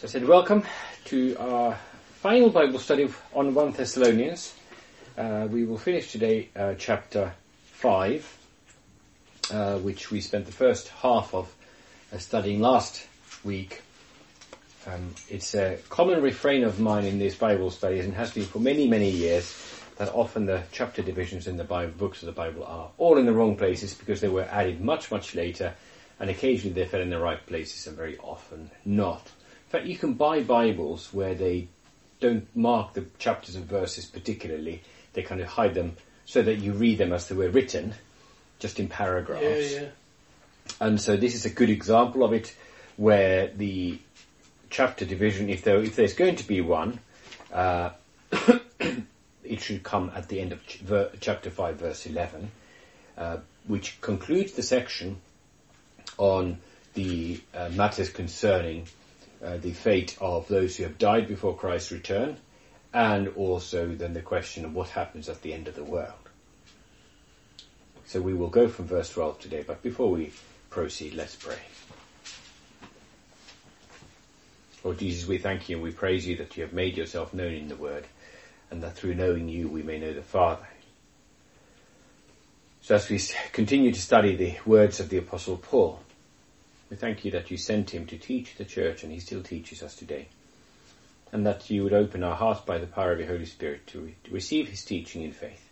So I said, welcome to our final Bible study on 1 Thessalonians. Uh, we will finish today uh, chapter 5, uh, which we spent the first half of uh, studying last week. Um, it's a common refrain of mine in these Bible studies and has been for many, many years that often the chapter divisions in the Bible, books of the Bible are all in the wrong places because they were added much, much later and occasionally they fell in the right places and very often not. In fact, you can buy Bibles where they don't mark the chapters and verses particularly. They kind of hide them so that you read them as they were written, just in paragraphs. Yeah, yeah. And so this is a good example of it, where the chapter division, if there if there's going to be one, uh, it should come at the end of ch- ver- chapter five, verse eleven, uh, which concludes the section on the uh, matters concerning uh, the fate of those who have died before Christ's return, and also then the question of what happens at the end of the world. So we will go from verse 12 today, but before we proceed, let's pray. Lord Jesus, we thank you and we praise you that you have made yourself known in the Word, and that through knowing you we may know the Father. So as we continue to study the words of the Apostle Paul, we thank you that you sent him to teach the church and he still teaches us today. And that you would open our hearts by the power of your Holy Spirit to, re- to receive his teaching in faith.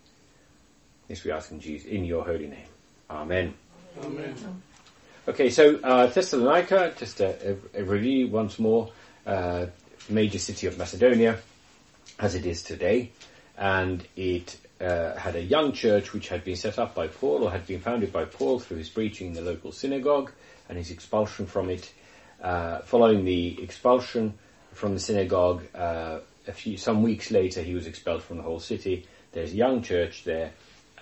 This we ask in Jesus, in your holy name. Amen. Amen. Okay, so uh, Thessalonica, just a, a, a review once more, uh, major city of Macedonia, as it is today, and it uh, had a young church which had been set up by Paul or had been founded by Paul through his preaching in the local synagogue and his expulsion from it. Uh, following the expulsion from the synagogue, uh, a few some weeks later, he was expelled from the whole city. There's a young church there,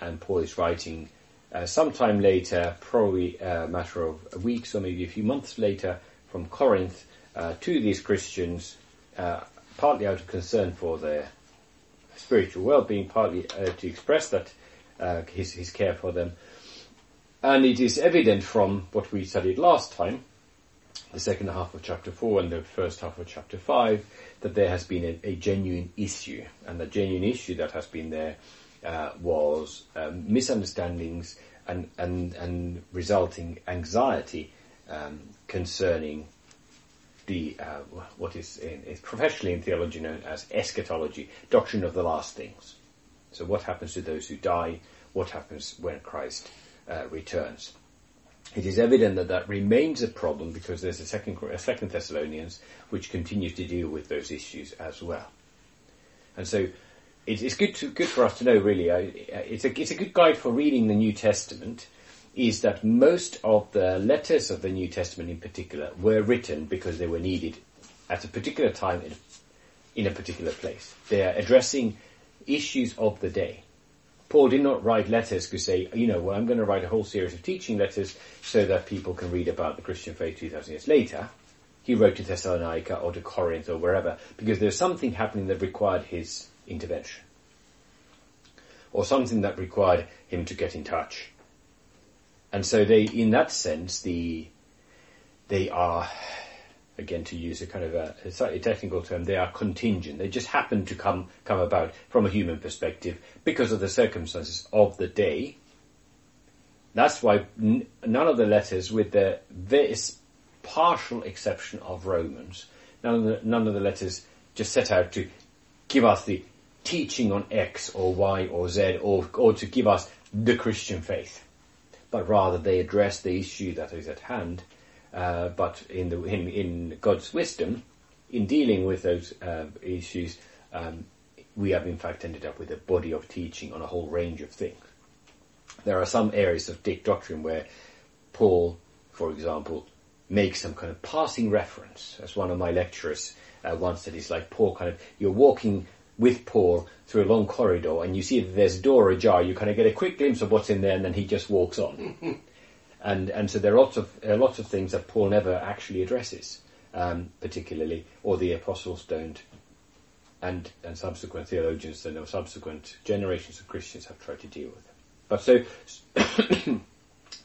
and Paul is writing uh, sometime later, probably a matter of weeks or maybe a few months later, from Corinth uh, to these Christians, uh, partly out of concern for their spiritual well-being, partly uh, to express that uh, his, his care for them. And it is evident from what we studied last time, the second half of chapter 4 and the first half of chapter 5, that there has been a, a genuine issue. And the genuine issue that has been there uh, was um, misunderstandings and, and, and resulting anxiety um, concerning the uh, what is, in, is professionally in theology known as eschatology, doctrine of the last things. So what happens to those who die? What happens when Christ returns? It is evident that that remains a problem because there's a second, a second Thessalonians which continues to deal with those issues as well. And so it, it's good to, good for us to know really, uh, it's a, it's a good guide for reading the New Testament is that most of the letters of the New Testament in particular were written because they were needed at a particular time in, in a particular place. They are addressing issues of the day. Paul did not write letters to say, you know, well, I'm going to write a whole series of teaching letters so that people can read about the Christian faith 2,000 years later. He wrote to Thessalonica or to Corinth or wherever because there's something happening that required his intervention. Or something that required him to get in touch. And so they, in that sense, the, they are, again to use a kind of a, a slightly technical term, they are contingent. They just happen to come, come about from a human perspective because of the circumstances of the day. That's why n- none of the letters, with the very partial exception of Romans, none of the, none of the letters just set out to give us the teaching on X or Y or Z or, or to give us the Christian faith but rather they address the issue that is at hand. Uh, but in, the, in, in God's wisdom, in dealing with those uh, issues, um, we have in fact ended up with a body of teaching on a whole range of things. There are some areas of Dick doctrine where Paul, for example, makes some kind of passing reference. As one of my lecturers uh, once said, it's like Paul kind of, you're walking with Paul through a long corridor and you see that there's a door ajar, you kind of get a quick glimpse of what's in there and then he just walks on. and, and so there are lots of, uh, lots of things that Paul never actually addresses, um, particularly, or the apostles don't, and, and subsequent theologians and subsequent generations of Christians have tried to deal with. But so,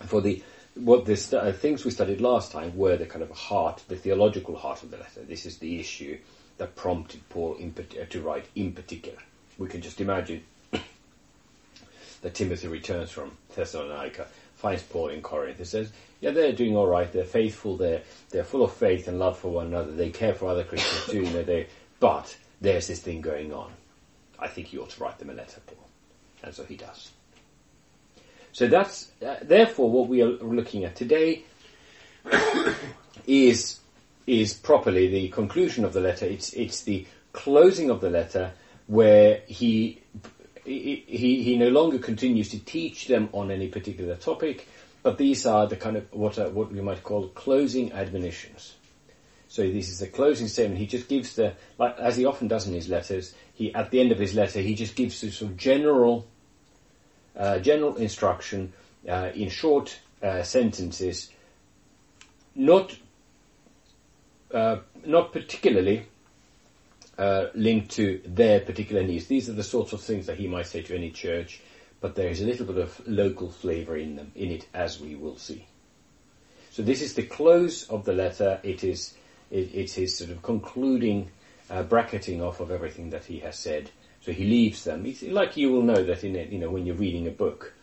for the what the uh, things we studied last time were the kind of heart, the theological heart of the letter. This is the issue that prompted Paul uh, to write in particular. We can just imagine that Timothy returns from Thessalonica, finds Paul in Corinth, and says, "Yeah, they're doing all right. They're faithful. They're they're full of faith and love for one another. They care for other Christians too. You know, they but there's this thing going on. I think you ought to write them a letter, Paul." And so he does. So that's uh, therefore what we are looking at today is is properly the conclusion of the letter. It's it's the closing of the letter where he he, he no longer continues to teach them on any particular topic, but these are the kind of what are, what we might call closing admonitions. So this is the closing statement. He just gives the, like, as he often does in his letters, he at the end of his letter he just gives the sort of general, uh, general instruction uh, in short uh, sentences, not uh, not particularly uh, linked to their particular needs. These are the sorts of things that he might say to any church, but there is a little bit of local flavour in them, in it, as we will see. So this is the close of the letter. It is it, it's his sort of concluding uh, bracketing off of everything that he has said. So he leaves them. It's like you will know that in it, you know when you're reading a book,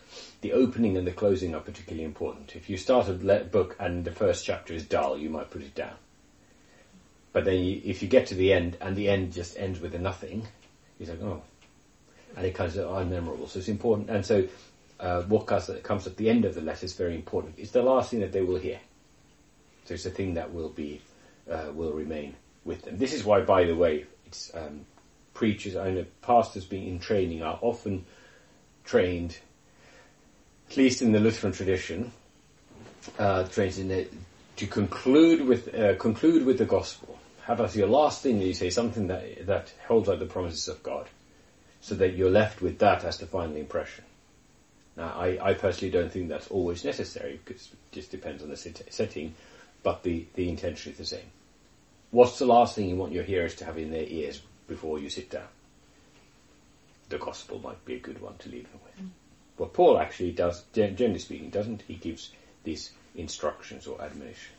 the opening and the closing are particularly important. If you start a book and the first chapter is dull, you might put it down. But then you, if you get to the end and the end just ends with a nothing, you're like, oh. And it comes unmemorable. So it's important. And so uh, what comes at the end of the letter is very important. It's the last thing that they will hear. So it's a thing that will be, uh, will remain with them. This is why, by the way, it's um, preachers, know pastors being in training are often trained, at least in the Lutheran tradition, uh, trained in the, to conclude with uh, conclude with the gospel. Have as your last thing that you say something that that holds out the promises of God, so that you're left with that as the final impression. Now, I, I personally don't think that's always necessary because it just depends on the setting, but the, the intention is the same. What's the last thing you want your hearers to have in their ears before you sit down? The gospel might be a good one to leave them with. Mm. What Paul actually does, generally speaking, doesn't he? gives these instructions or admonitions.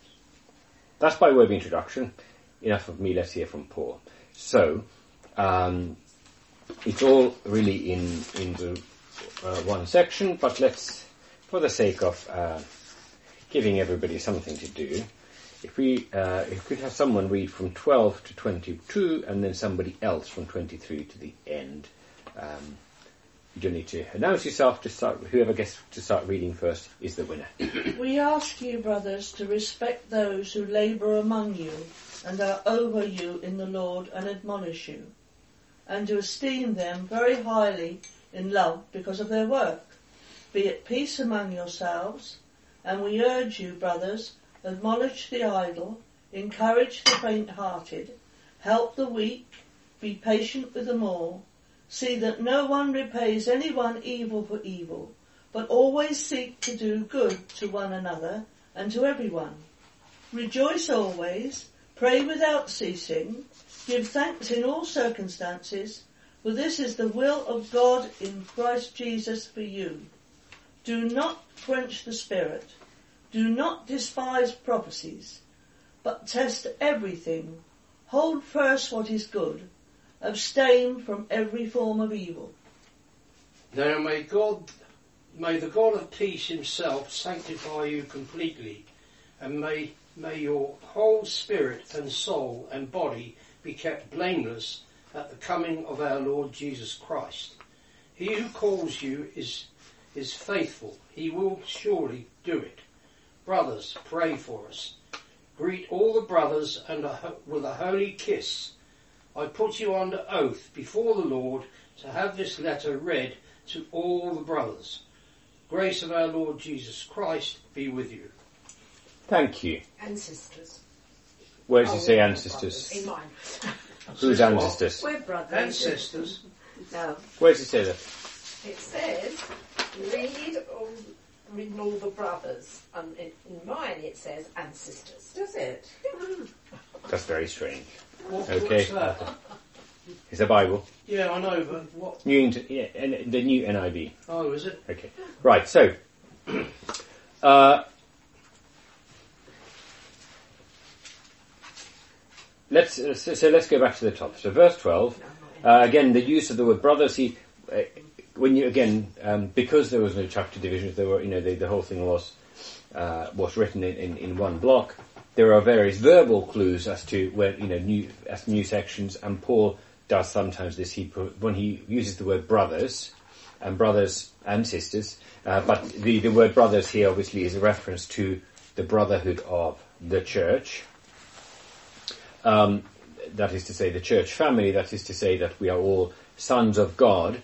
That's by way of introduction enough of me, let's hear from Paul. So, um, it's all really in, in the uh, one section, but let's, for the sake of uh, giving everybody something to do, if we uh, if we could have someone read from 12 to 22 and then somebody else from 23 to the end. Um, you don't need to announce yourself. To start, whoever gets to start reading first is the winner. we ask you, brothers, to respect those who labour among you and are over you in the Lord and admonish you, and to esteem them very highly in love because of their work. Be at peace among yourselves, and we urge you, brothers, admonish the idle, encourage the faint-hearted, help the weak, be patient with them all See that no one repays anyone evil for evil, but always seek to do good to one another and to everyone. Rejoice always, pray without ceasing, give thanks in all circumstances, for this is the will of God in Christ Jesus for you. Do not quench the spirit. Do not despise prophecies, but test everything. Hold first what is good abstain from every form of evil. Now may God, may the God of peace himself sanctify you completely, and may, may your whole spirit and soul and body be kept blameless at the coming of our Lord Jesus Christ. He who calls you is, is faithful. He will surely do it. Brothers, pray for us. Greet all the brothers and a, with a holy kiss. I put you under oath before the Lord to have this letter read to all the brothers. Grace of our Lord Jesus Christ be with you. Thank you. And sisters. Where does oh, it say ancestors? In mine. Who's ancestors? We're brothers. And sisters. No. Where does it say that? It says, read all, read all the brothers. And in mine it says and sisters. Does it? That's very strange. What, okay. What's that? It's a Bible. Yeah, I know, but what? New Inter- yeah, N- the new NIV. Oh, is it? Okay. Right. So, uh, let's uh, so, so, let's go back to the top. So, verse twelve. Uh, again, the use of the word brothers. He, uh, when you again, um, because there was no chapter divisions, there were you know the, the whole thing was uh, was written in, in, in one block. There are various verbal clues as to where you know new as new sections, and Paul does sometimes this. He when he uses the word brothers and brothers and sisters, uh, but the the word brothers here obviously is a reference to the brotherhood of the church. Um, that is to say, the church family. That is to say that we are all sons of God,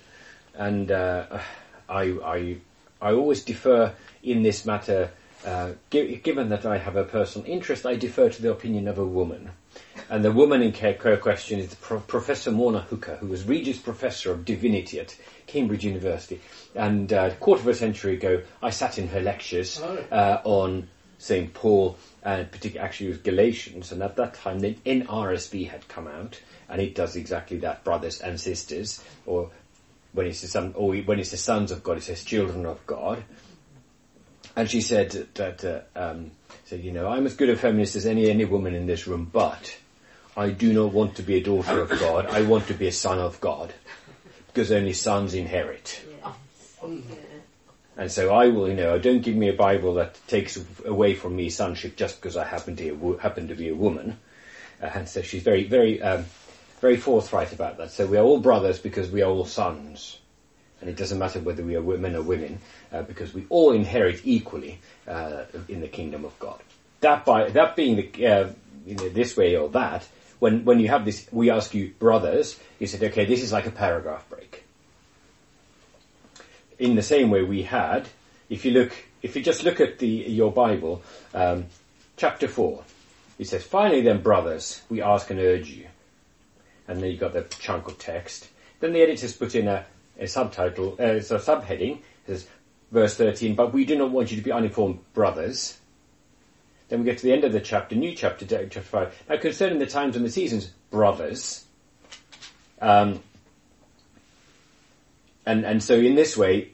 and uh, I, I, I always defer in this matter. Uh, gi- given that I have a personal interest, I defer to the opinion of a woman. And the woman in ca- ca- question is Pro- Professor Morna Hooker, who was Regius Professor of Divinity at Cambridge University. And uh, a quarter of a century ago, I sat in her lectures Oh. uh, on St. Paul, and particularly actually with Galatians. And at that time, the NRSV had come out, and it does exactly that, brothers and sisters, or when it's the son, or when it's the sons of God, it says children of God. And she said that, uh, um, said, you know, I'm as good a feminist as any any woman in this room, but I do not want to be a daughter of God. I want to be a son of God, because only sons inherit. And so I will, you know, don't give me a Bible that takes away from me sonship just because I happen to wo- happen to be a woman. Uh, and so she's very, very, um, very forthright about that. So we are all brothers because we are all sons, and it doesn't matter whether we are women or women, uh, because we all inherit equally uh, in the kingdom of God. That by that being the, uh, you know, this way or that. When when you have this, we ask you brothers. You said, okay, this is like a paragraph break in the same way we had, if you look, if you just look at the your Bible, um, chapter four, it says, "Finally, then, brothers, we ask and urge you," and then you got the chunk of text. Then the editors put in a, a subtitle, uh, so a subheading, it says, verse thirteen. But we do not want you to be uninformed, brothers. Then we get to the end of the chapter, new chapter, chapter five. Now, concerning the times and the seasons, brothers. Um, and, and so in this way,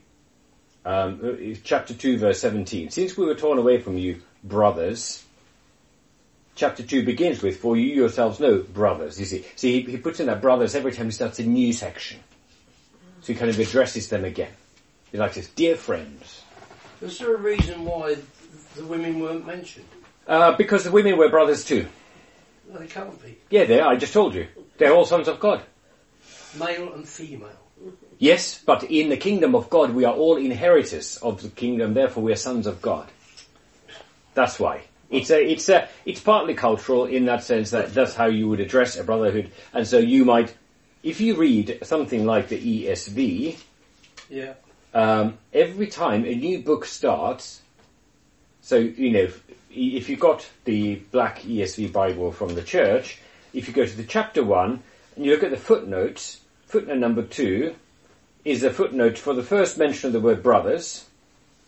um, chapter 2 verse 17, since we were torn away from you, brothers, chapter 2 begins with, for you yourselves know, brothers, you see. See, he, he puts in that brothers every time he starts a new section. So he kind of addresses them again. He's like this, dear friends. Was there a reason why the women weren't mentioned? Uh, because the women were brothers too. They can't be. Yeah, they are, I just told you. They're all sons of God. Male and female. Yes, but in the kingdom of God, we are all inheritors of the kingdom. Therefore, we are sons of God. That's why it's a, it's a, it's partly cultural in that sense that that's how you would address a brotherhood. And so you might, if you read something like the ESV, Yeah. Um, every time a new book starts, so you know, if, if you got the black ESV Bible from the church, if you go to the chapter one and you look at the footnotes, footnote number two is a footnote for the first mention of the word brothers,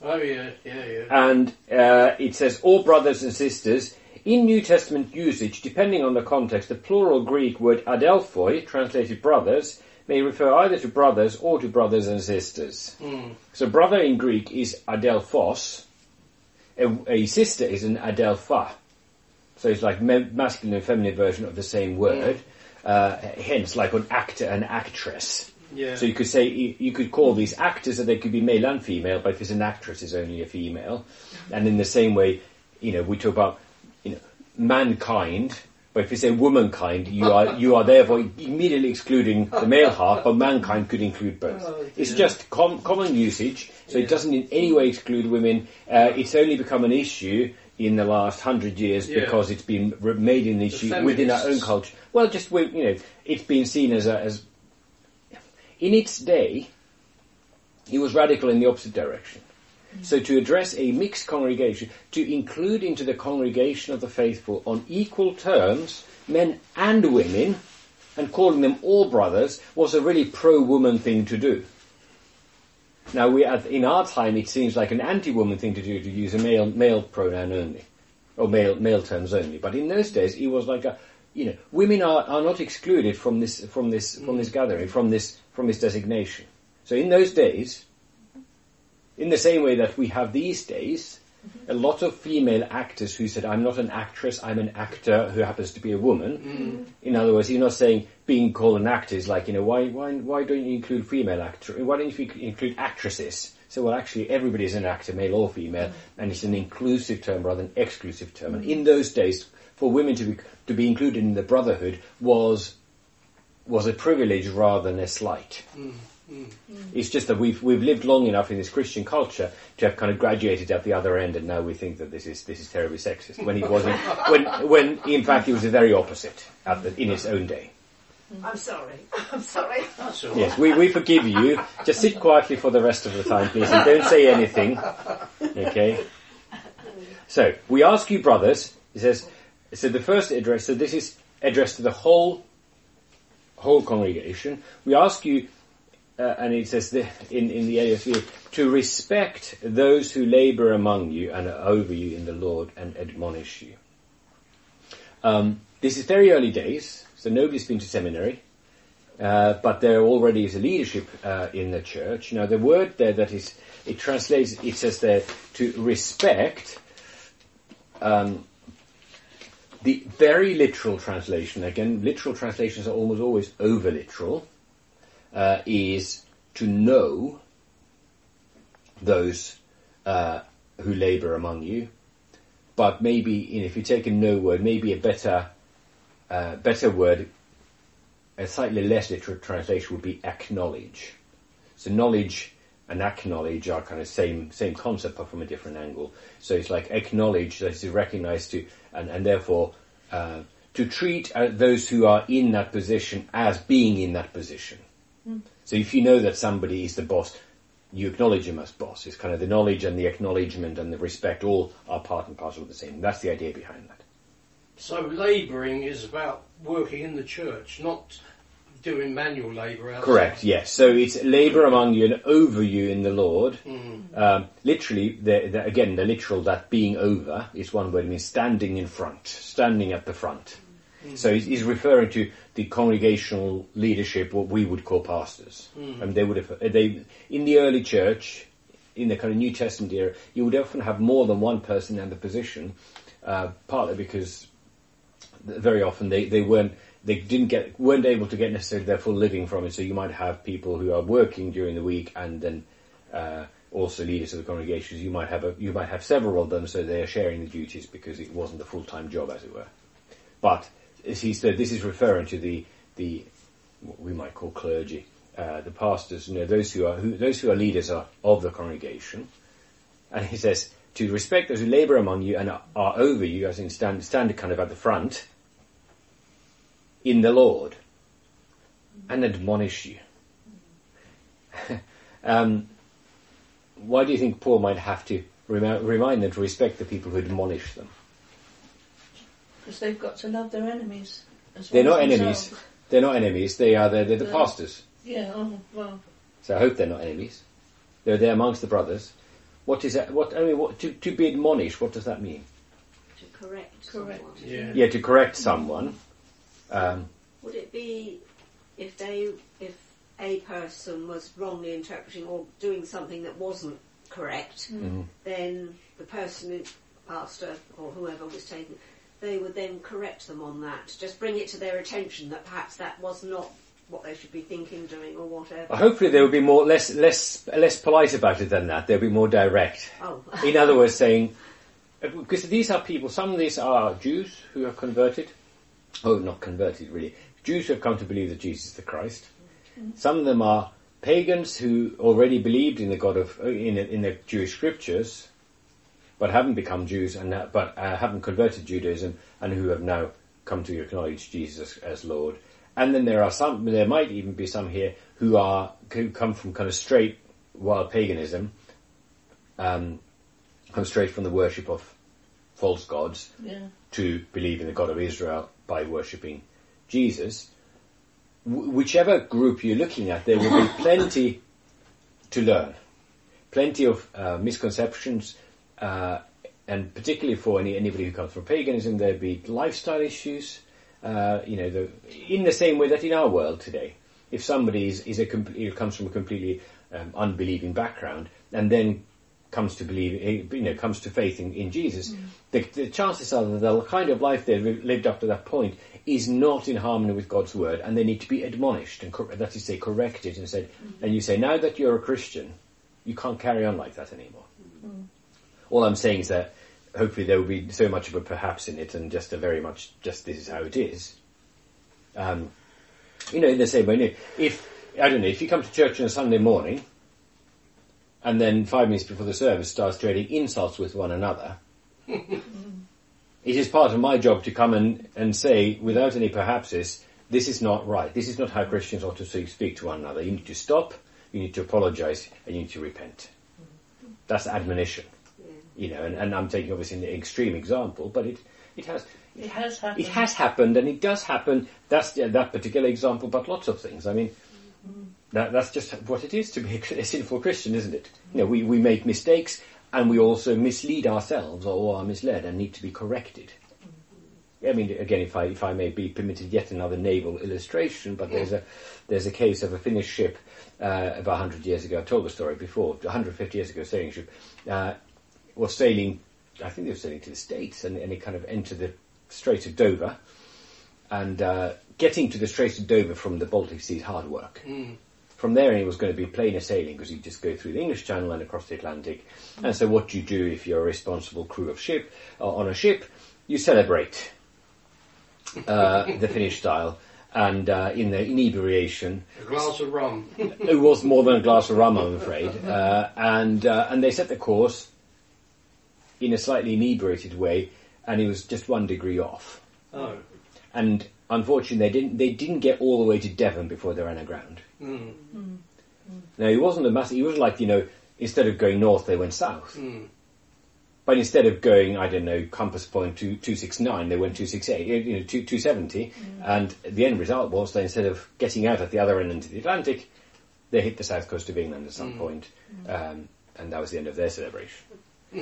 Oh yeah, yeah, yeah. and uh, it says all brothers and sisters. In New Testament usage, depending on the context, the plural Greek word adelphoi, translated brothers, may refer either to brothers or to brothers and sisters. Mm. So brother in Greek is adelphos. A, a sister is an adelpha. So it's like ma- masculine and feminine version of the same word. Uh, hence, like an actor and actress. Yeah. So you could say you you could call these actors, and they could be male and female. But if it's an actress, it's only a female. And in the same way, you know, we talk about you know mankind. But if you say womankind, you are you are therefore immediately excluding the male half. But mankind could include both. Oh, it's just com- common usage, so Yeah. it doesn't in any way exclude women. Uh, it's only become an issue in the last hundred years Yeah. because it's been re- made an issue within our own culture. Well, just you know, it's been seen as a, as in its day, it was radical in the opposite direction. So to address a mixed congregation, to include into the congregation of the faithful on equal terms men and women, and calling them all brothers, was a really pro-woman thing to do. Now we, in our time, it seems like an anti-woman thing to do to use a male male pronoun only, or male male terms only. But in those days, it was like a, you know, women are, are not excluded from this from this from this gathering from this from this designation. So in those days, in the same way that we have these days, a lot of female actors who said, I'm not an actress, I'm an actor who happens to be a woman. Mm-hmm. In other words, you're not saying being called an actor is like, you know, why, why, why don't you include female actors? Why don't you include actresses? So, well, actually, everybody is an actor, male or female, mm-hmm. and it's an inclusive term rather than exclusive term. And in those days, for women to be, to be included in the brotherhood was, was a privilege rather than a slight. Mm. Mm. It's just that we've we've lived long enough in this Christian culture to have kind of graduated at the other end, and now we think that this is this is terribly sexist. When it wasn't, when when in fact it was the very opposite at the, in its own day. Mm. I'm sorry. I'm sorry. That's all right. Yes, we, we forgive you. Just sit quietly for the rest of the time, please, and don't say anything. Okay. So we ask you, brothers. It says so. The first address. So this is addressed to the whole whole congregation. We ask you uh, and it says the, in, in the ESV, to respect those who labour among you and are over you in the Lord and admonish you. Um, this is very early days, so nobody's been to seminary, uh, but there already is a leadership uh, in the church. Now the word there that is, it translates, it says there, to respect, um, the very literal translation, again, literal translations are almost always over literal, uh, is to know those uh, who labour among you. But maybe, you know, if you take a no word, maybe a better, uh, better word, a slightly less literal translation would be acknowledge. So knowledge and acknowledge are kind of same same concept, but from a different angle. So it's like acknowledge that is recognized to, and and therefore uh, to treat uh, those who are in that position as being in that position. So if you know that somebody is the boss, you acknowledge him as boss. It's kind of the knowledge and the acknowledgement and the respect all are part and parcel of the same. That's the idea behind that. So labouring is about working in the church, not doing manual labour outside. Correct, yes. So it's labour among you and over you in the Lord. Um, literally, the, the, again, the literal that being over is one word. It means standing in front, standing at the front. So he's, he's referring to the congregational leadership, what we would call pastors. And they would have, they, in the early church, in the kind of New Testament era, you would often have more than one person in the position, uh, partly because very often they, they weren't they didn't get weren't able to get necessarily their full living from it. So you might have people who are working during the week and then uh, also leaders of the congregations. You might have a, you might have several of them, so they are sharing the duties because it wasn't a full time job, as it were. But as he said, this is referring to the the what we might call clergy, uh, the pastors. You know, those who are who, those who are leaders are of the congregation, and he says to respect those who labour among you and are, are over you, as in stand stand kind of at the front in the Lord and admonish you. um, why do you think Paul might have to remi- remind them to respect the people who admonish them? Because they've got to love their enemies. As They're well not as enemies. themselves. They're not enemies. They are they're, they're the Yeah. pastors. Yeah, oh, well, So I hope they're not enemies. They're there amongst the brothers. What is that? What I mean, what to, to be admonished? What does that mean? to correct, Correct. someone. Yeah. Yeah, to correct someone. Um, Would it be if they if a person was wrongly interpreting or doing something that wasn't correct, then the person, pastor or whoever was taken, they would then correct them on that. Just bring it to their attention that perhaps that was not what they should be thinking, doing, or whatever. hopefully they will be more less less less polite about it than that. They'll be more direct. Oh, In other words, saying because these are people. Some of these are Jews who have converted. Oh, not converted really. Jews who have come to believe that Jesus is the Christ. Mm-hmm. Some of them are pagans who already believed in the God of in in the Jewish scriptures, but haven't become Jews and uh, but uh, haven't converted to Judaism and who have now come to acknowledge Jesus as Lord. And then there are some. There might even be some here who are who come from kind of straight wild paganism, um, come straight from the worship of false gods yeah. to believe in the God of Israel by worshipping Jesus. Wh- whichever group you're looking at, there will be plenty to learn, plenty of uh, misconceptions, uh, and particularly for any, anybody who comes from paganism, there'd be lifestyle issues. Uh, you know, the, in the same way that in our world today, if somebody is, is a comes from a completely um, unbelieving background and then comes to believe, eh, you know, comes to faith in, in Jesus, the, the chances are that the kind of life they've lived up to that point is not in harmony with God's word, and they need to be admonished and cor- that is, say, corrected and said. And you say, now that you're a Christian, you can't carry on like that anymore. All I'm saying is that hopefully there will be so much of a perhaps in it, and just a very much just this is how it is. Um, you know, in the same way, if I don't know, if you come to church on a Sunday morning, and then five minutes before the service starts trading insults with one another, it is part of my job to come and, and say, without any perhapses, this is not right. This is not how Christians ought to speak- speak to one another. You need to stop, you need to apologize, and you need to repent. That's admonition. You know, and, and I'm taking obviously an extreme example, but it, it has, It has happened. it has happened, and it does happen. That's yeah, that particular example, but lots of things. I mean, that, that's just what it is to be a sinful Christian, isn't it? You know, we, we make mistakes, and we also mislead ourselves, or are misled, and need to be corrected. I mean, again, if I if I may be permitted yet another naval illustration, but there's a there's a case of a Finnish ship uh, about 100 years ago. I told the story before. 150 years ago, sailing ship uh, was sailing. I think they were sailing to the States, and, and it kind of entered the Strait of Dover. And uh, getting to the Strait of Dover from the Baltic Sea is hard work. From there, it was going to be plainer sailing because you just go through the English Channel and across the Atlantic. And so, what do you do if you're a responsible crew of ship uh, on a ship, you celebrate uh, the Finnish style. And uh, in the inebriation, A glass of rum. it was more than a glass of rum, I'm afraid. Uh, and uh, and they set the course in a slightly inebriated way, and he was just one degree off. Oh. And unfortunately, they didn't they didn't get all the way to Devon before they ran aground. Mm. Now, it wasn't a massive. He wasn't like you know, instead of going north, they went south. Mm. But instead of going, I don't know, compass point two two six nine, they went two six eight, you know, two two seventy, and the end result was that instead of getting out at the other end into the Atlantic, they hit the south coast of England at some point, um, and that was the end of their celebration.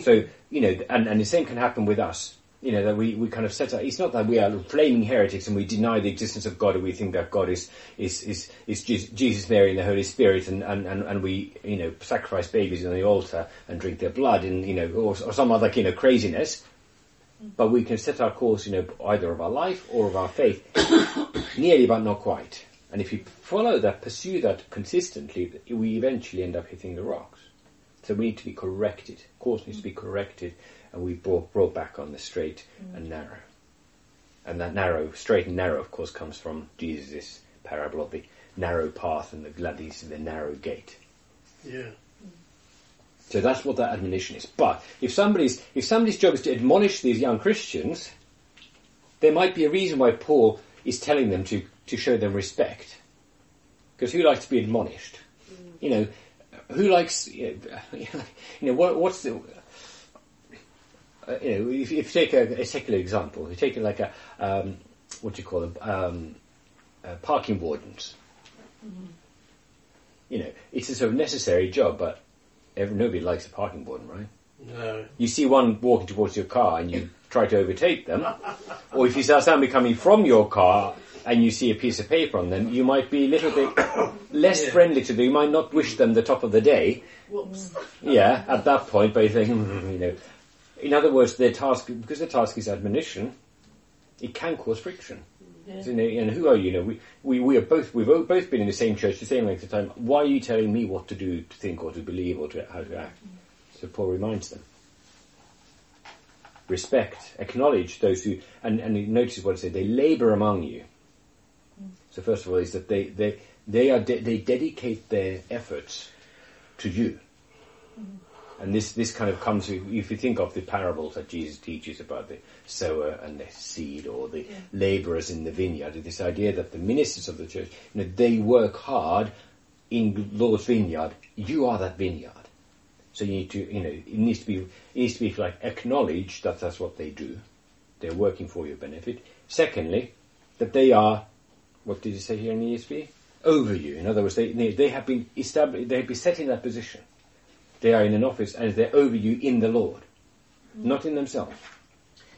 So you know, and, and the same can happen with us. You know that we, we kind of set up. It's not that we are flaming heretics and we deny the existence of God, and we think that God is is is, is Jesus, Mary, and the Holy Spirit, and, and, and, and we you know sacrifice babies on the altar and drink their blood, and you know, or, or some other you know craziness. But we can set our course, you know, either of our life or of our faith, nearly but not quite. And if you follow that, pursue that consistently, we eventually end up hitting the rocks. So we need to be corrected. Course needs to be mm. corrected, and we brought brought back on the straight mm. and narrow. And that narrow, straight and narrow, of course, comes from Jesus' parable of the narrow path and the gladdies of the narrow gate. Yeah. So that's what that admonition is. But if somebody's if somebody's job is to admonish these young Christians, there might be a reason why Paul is telling them to, to show them respect. Because who likes to be admonished? Mm. You know, who likes you know what, what's the uh, you know if, if you take a, a secular example, if you take it like a um, what do you call them um, uh, parking wardens. You know, it's a sort of necessary job, but every, nobody likes a parking warden, right? No. You see one walking towards your car and you try to overtake them, or if you see somebody coming from your car and you see a piece of paper on them, you might be a little bit less Yeah. friendly to them. You might not wish them the top of the day. Whoops. Yeah, at that point, but you think, "Hmm," you know. In other words, their task, because the task is admonition, it can cause friction. Yeah. So, you know, and who are you? You know, we, we, we are both, we've both been in the same church the same length of time. Why are you telling me what to do, to think, or to believe, or to, how to act? So Paul reminds them. Respect, acknowledge those who, and, and notice what I said, they labour among you. So first of all, is that they, they, they are, de- they dedicate their efforts to you. And this, this kind of comes, if you think of the parables that Jesus teaches about the sower and the seed or the labourers in the vineyard, this idea that the ministers of the church, you know, they work hard in Lord's vineyard. You are that vineyard. So you need to, you know, it needs to be, it needs to be like acknowledged that that's what they do. They're working for your benefit. Secondly, that they are, what did you say here in the ESV? Over you. In other words, they, they, they have been established, they have been set in that position. They are in an office and they're over you in the Lord, mm. not in themselves.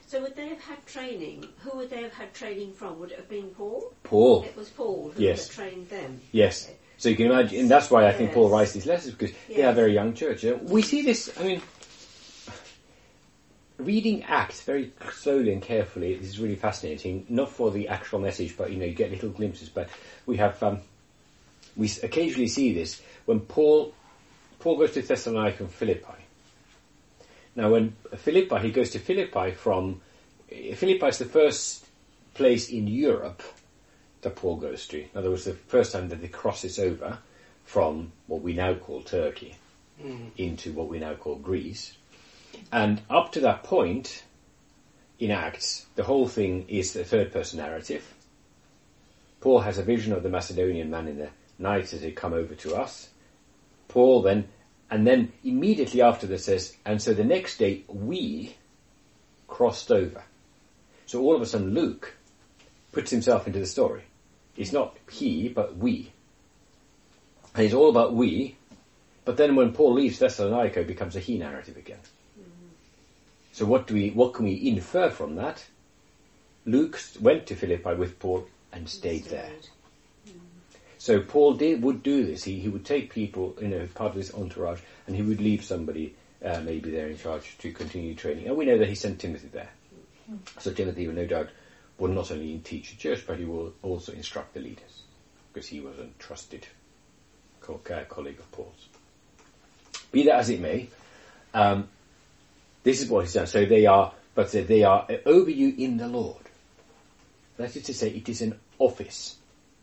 So would they have had training? Who would they have had training from? Would it have been Paul? Paul. It was Paul who Yes. trained them. Yes. So you can imagine, and that's why I think Yes. Paul writes these letters because they are a very young church. We see this. I mean, reading Acts very slowly and carefully is really fascinating. Not for the actual message, but you know, you get little glimpses. But we have um, we occasionally see this when Paul Paul goes to Thessalonica and Philippi. Now, when Philippi, he goes to Philippi from Philippi is the first place in Europe that Paul goes to. In other words, the first time that he crosses over from what we now call Turkey into what we now call Greece. And up to that point in Acts, the whole thing is the third person narrative. Paul has a vision of the Macedonian man in the night as he come over to us. Paul then, and then immediately after this says, and so the next day we crossed over. So all of a sudden Luke puts himself into the story. It's not he, but we. And it's all about we, but then when Paul leaves Thessalonica, it becomes a he narrative again. So what do we, what can we infer from that? Luke went to Philippi with Paul and stayed there. So Paul did, would do this. He, he would take people, you know, part of his entourage, and he would leave somebody uh, maybe there in charge to continue training. And we know that he sent Timothy there. So Timothy, no doubt, will not only teach the church, but he will also instruct the leaders, because he was a trusted co- colleague of Paul's. Be that as it may, um, this is what he's done. So they are, but they are over you in the Lord. That is to say, it is an office.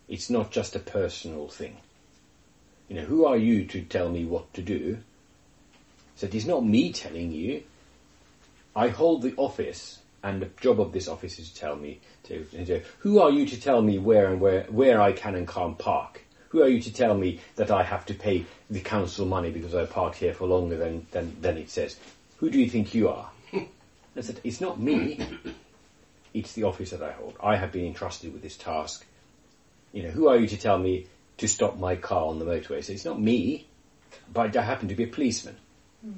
It's not just a personal thing. You know, who are you to tell me what to do? So it is not me telling you. I hold the office, and the job of this office is to tell me to, to. Who are you to tell me where and where where I can and can't park? Who are you to tell me that I have to pay the council money because I parked here for longer than than, than it says? Who do you think you are? I said, it's not me. It's the office that I hold. I have been entrusted with this task. You know, who are you to tell me to stop my car on the motorway? So it's not me, but I happen to be a policeman,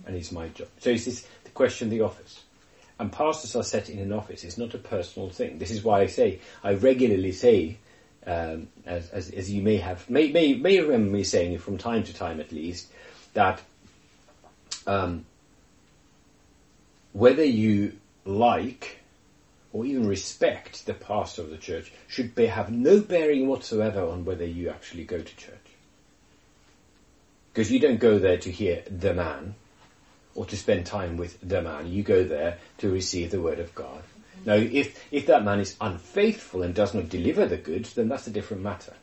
and it's my job. So it's this the question of the office. And pastors are set in an office. It's not a personal thing. This is why I say I regularly say, um, as, as as you may have may may may remember me saying it from time to time at least, that um, whether you like or even respect the pastor of the church should be, have no bearing whatsoever on whether you actually go to church. Because you don't go there to hear the man or to spend time with the man. You go there to receive the word of God. Mm-hmm. Now, if, if that man is unfaithful and does not deliver the goods, then that's a different matter.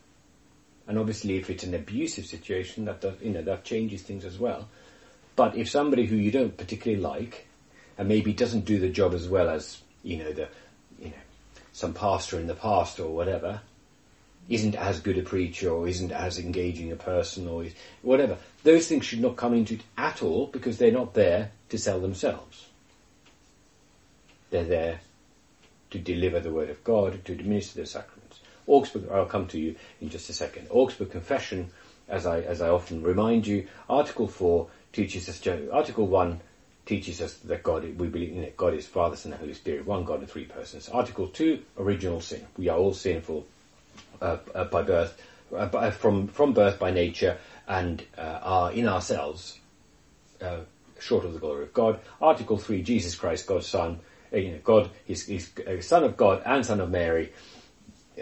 And obviously, if it's an abusive situation, that does, you know that changes things as well. But if somebody who you don't particularly like, and maybe doesn't do the job as well as you know the you know some pastor in the past or whatever, isn't as good a preacher or isn't as engaging a person or whatever, those things should not come into it at all because they're not there to sell themselves. They're there to deliver the word of God, to administer the sacraments. Augsburg, I'll come to you in just a second. Augsburg Confession, as I, as I often remind you, Article 4 teaches us, Article 1 teaches us that God, we believe in it, God is Father, Son, and Holy Spirit, one God in three persons. Article 2, original sin. We are all sinful uh, uh, by birth, uh, by, from, from birth by nature, and uh, are in ourselves uh, short of the glory of God. Article 3, Jesus Christ, God's Son, uh, you know, God is uh, Son of God and Son of Mary,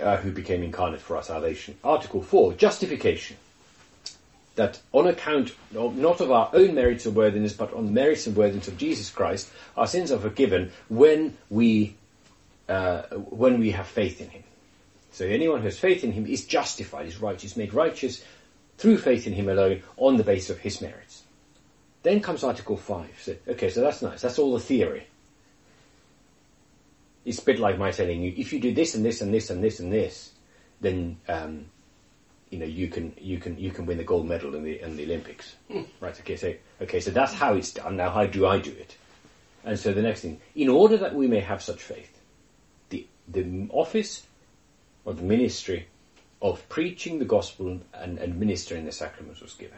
uh, who became incarnate for our salvation. Article 4, justification. That on account not of our own merits or worthiness, but on the merits and worthiness of Jesus Christ, our sins are forgiven when we, uh, when we have faith in Him. So anyone who has faith in Him is justified, is righteous, made righteous through faith in Him alone on the basis of His merits. Then comes Article 5. So, okay, so that's nice. That's all the theory. It's a bit like my telling you, if you do this and this and this and this and this, then um, you know you can you can you can win the gold medal in the in the Olympics. Right? Okay, so okay, so that's how it's done. Now, how do I do it? And so the next thing, in order that we may have such faith, the the office or the ministry of preaching the gospel and administering the sacraments was given.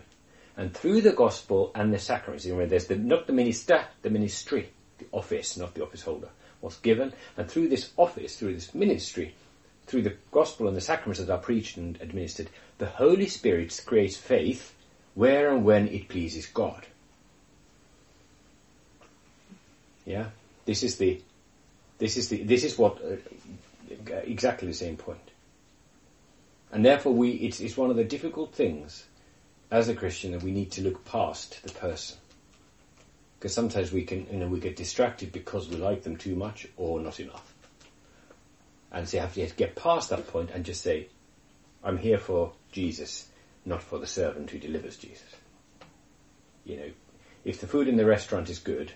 And through the gospel and the sacraments, remember there's the, not the minister, the ministry, the office, not the office holder, was given. And through this office, through this ministry, through the gospel and the sacraments that are preached and administered, the Holy Spirit creates faith where and when it pleases God. Yeah, this is the, this is the, this is what uh, exactly the same point. And therefore, we it's, it's one of the difficult things as a Christian that we need to look past the person because sometimes we can, you know, we get distracted because we like them too much or not enough. And so you have to get past that point and just say, I'm here for Jesus, not for the servant who delivers Jesus. You know, if the food in the restaurant is good,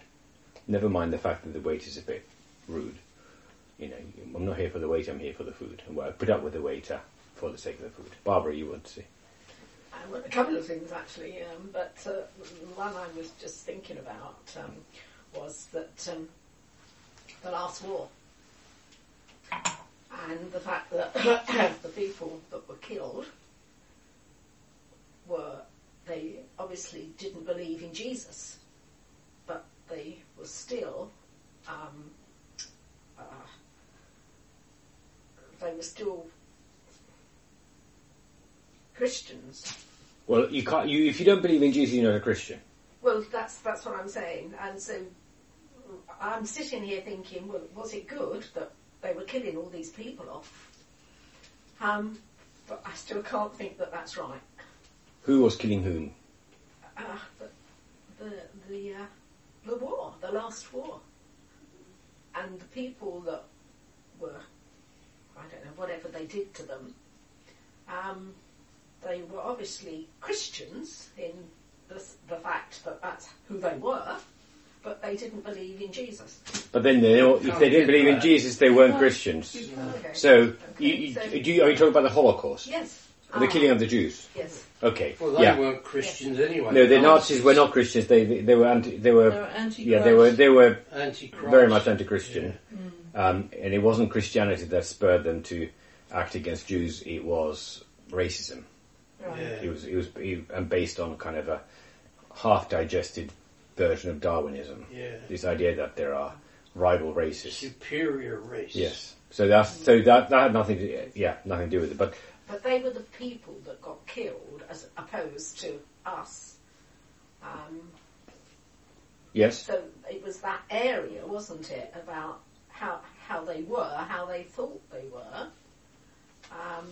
never mind the fact that the wait is a bit rude. You know, I'm not here for the wait, I'm here for the food. And well, I put up with the waiter for the sake of the food. Barbara, you want to say? Um, a couple of things actually, um, but uh, one I was just thinking about um, was that um, the last war and the fact that the people that were killed were they obviously didn't believe in Jesus, but they were still um, uh, they were still Christians. Well, you can't. You, if you don't believe in Jesus, you're not a Christian. Well, that's that's what I'm saying, and so I'm sitting here thinking, well, was it good that they were killing all these people off? Um, but I still can't think that that's right. Who was killing whom? Uh, the the the, uh, the war, the last war, and the people that were, I don't know, whatever they did to them. Um, they were obviously Christians in the, the fact that that's who they were, but they didn't believe in Jesus. But then they, if they didn't believe in Jesus, they weren't Christians. Okay. So, you, you, do you, are you talking about the Holocaust? Yes. The killing of the Jews? Yes. Okay. Well, they yeah. weren't Christians anyway. No, the Nazis were not Christians. They they were anti. They were They were anti yeah. They were they were anti-Christ. very much anti-Christian, um, and it wasn't Christianity that spurred them to act against Jews. It was racism. Right. Yeah. It was it was it, and based on kind of a half-digested version of Darwinism. Yeah. This idea that there are rival races. Superior race. Yes. So that's so that that had nothing to yeah nothing to do with it. But But they were the people that got killed as opposed to us. Um, yes, so it was that area, wasn't it, about how how they were, how they thought they were. Um,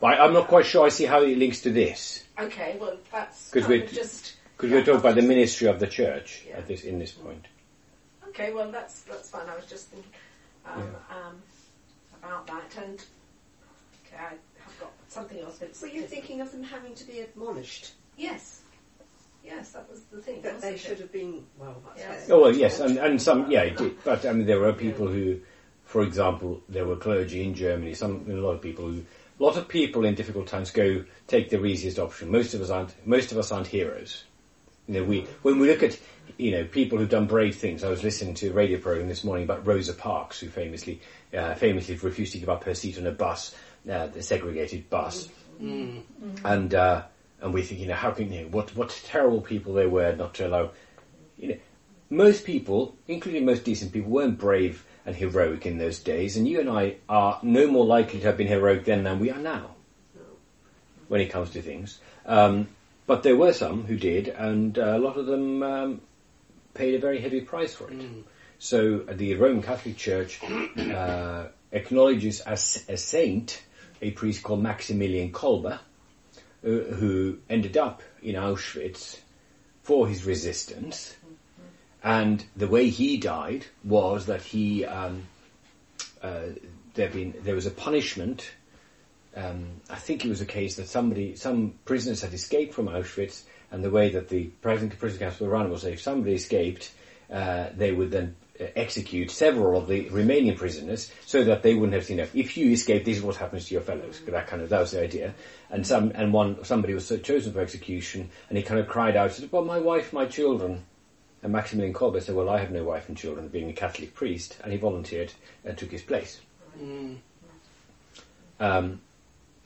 but I, I'm not quite sure. I see how it links to this okay, well that's 'Cause kind we're- just because yeah, we're talking about the ministry of the church Yeah. at this in this point. Okay, well that's that's fine. I was just thinking um, um, about that, and okay, I have got something else. But Were you different. thinking of them having to be admonished? Yes, yes, that was the thing. That they should it? have been, well, that's Yes. Oh well, yes, and and some yeah, it did. But I mean, there were people who, for example, there were clergy in Germany. Some a lot of people who. A lot of people in difficult times go take the easiest option. Most of us aren't. Most of us aren't heroes. You know, we when we look at you know people who've done brave things. I was listening to a radio program this morning about Rosa Parks, who famously uh, famously refused to give up her seat on a bus, uh, the segregated bus, Mm. and uh, and we think, you know, how can you know, what what terrible people they were not to allow. You know, most people, including most decent people, weren't brave and heroic in those days, and you and I are no more likely to have been heroic then than we are now. When it comes to things, um, but there were some who did, and uh, a lot of them um, paid a very heavy price for it. Mm. So uh, the Roman Catholic Church uh, acknowledges as a saint a priest called Maximilian Kolbe, uh, who ended up in Auschwitz for his resistance. And the way he died was that he um, uh, there been there was a punishment. Um, I think it was a case that somebody, some prisoners had escaped from Auschwitz, and the way that the prison, prison camps were run was that if somebody escaped, uh, they would then uh, execute several of the remaining prisoners, so that they wouldn't have seen it. If you escape, this is what happens to your fellows. That kind of that was the idea. And some and one somebody was chosen for execution, and he kind of cried out, said, "Well, my wife, my children." And Maximilian Kolbe said, "Well, I have no wife and children, being a Catholic priest," and he volunteered and took his place. Mm. Um,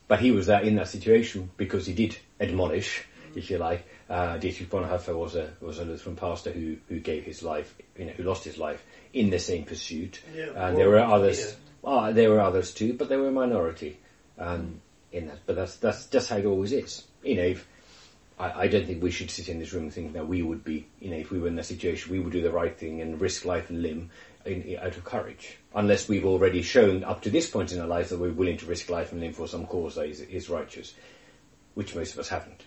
but he was uh, in that situation because he did admonish, if you like. Uh, Dietrich Bonhoeffer was a was a Lutheran pastor who who gave his life, you know, who lost his life in the same pursuit. Yeah, and there were others. yeah. Ah, there were others too, but they were a minority um, in that. But that's that's just how it always is. You know, if, I, I don't think we should sit in this room thinking that we would be, you know, if we were in that situation, we would do the right thing and risk life and limb in, out of courage, unless we've already shown up to this point in our lives that we're willing to risk life and limb for some cause that is, is righteous, which most of us haven't.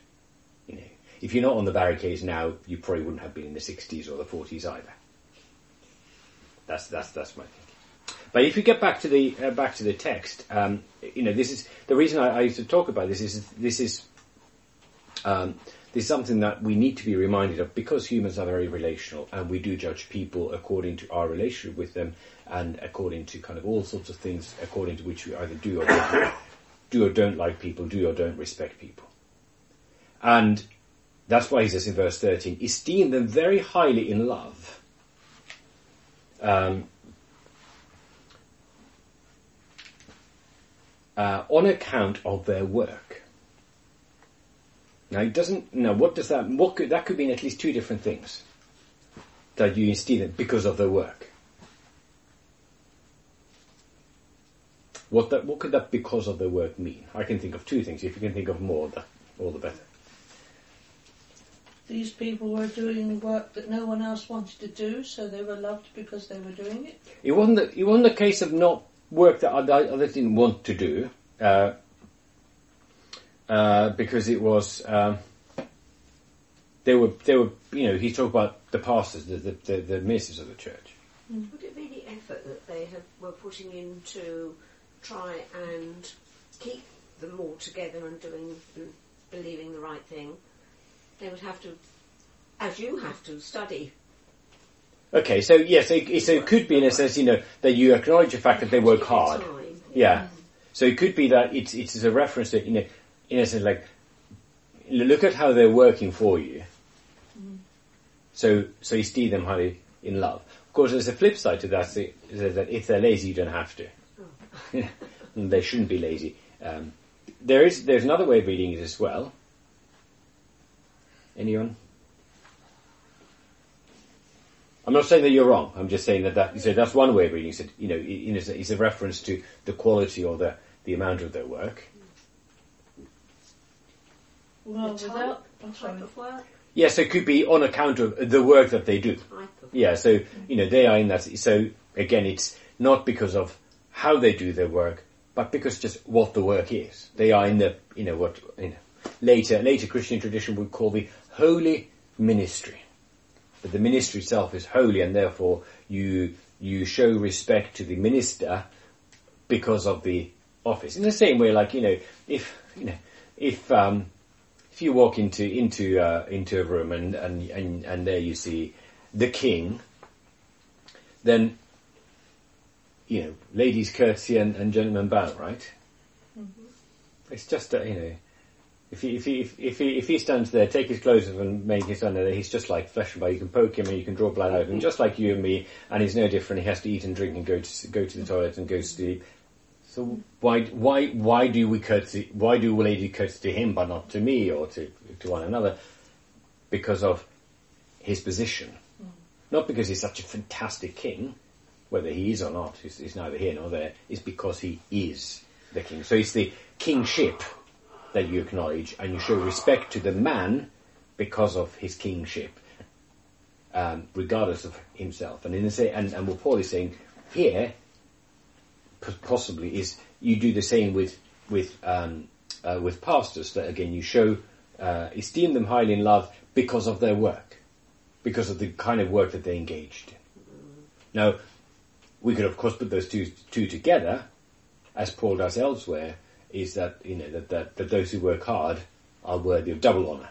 You know, if you're not on the barricades now, you probably wouldn't have been in the 60s or the 40s either. That's that's that's my thinking. But if you get back to the uh, back to the text, um, you know, this is the reason I, I, used to talk about this. Is this is um, is something that we need to be reminded of because humans are very relational, and we do judge people according to our relationship with them, and according to kind of all sorts of things, according to which we either do or don't, do or don't like people, do or don't respect people, and that's why he says in verse thirteen, esteem them very highly in love. Um, uh, on account of their work. Now it doesn't. Now what does that? What could that could mean? At least two different things. That you them because of their work. What that? What could that because of their work mean? I can think of two things. If you can think of more, the, all the better. These people were doing work that no one else wanted to do, so they were loved because they were doing it. It wasn't. The, it wasn't a case of not work that others didn't want to do, uh, uh, because it was um, they were they were you know he talked about the pastors, the the, the, the ministers of the church. Would it be the effort that they have, were putting in to try and keep them all together and doing and believing the right thing? They would have to, as you have to, study. Okay, so yes, it, so it could be in a sense, you know, that you acknowledge the fact that they work hard. Time. Yeah. So it could be that it's it's a reference that, you know, in a sense, like look at how they're working for you. So so you see them highly in love. Of course, there's a flip side to that. Is that if they're lazy, you don't have to. and they shouldn't be lazy. Um, there is there's another way of reading it as well. Anyone? I'm not saying that you're wrong. I'm just saying that, that so that's one way of reading it. You know, it's, a, it's a reference to the quality or the, the amount of their work. Well, the type, without. I'm type of work. Yes, it could be on account of the work that they do. Yeah, so you know they are in that. So again, it's not because of how they do their work, but because just what the work is. They are in the you know what you know later later Christian tradition would call the holy ministry. But the ministry itself is holy, and therefore you you show respect to the minister because of the office. In the same way, like you know, if you know, if um, if you walk into into uh, into a room and, and and and there you see the king, then you know, ladies curtsy and, and gentlemen bow, right? It's just a, you know, if he if he if, if he if he stands there, take his clothes off and make his stand there, he's just like flesh and blood. You can poke him and you can draw blood out of him, just like you and me. And he's no different. He has to eat and drink and go to go to the toilet and go to sleep. So why why why do we curtsy? Why do ladies curtsy to him but not to me or to to one another? Because of his position, not because he's such a fantastic king. Whether he is or not is, is neither here nor there. It's because he is the king. So it's the kingship that you acknowledge and you show respect to the man because of his kingship, um, regardless of himself. And in the say, and, and what Paul is saying here, possibly, is you do the same with with um, uh, with pastors. That again, you show uh, esteem them highly in love because of their work, because of the kind of work that they engaged in. Now, we could of course put those two two together, as Paul does elsewhere is that you know that, that, that those who work hard are worthy of double honour.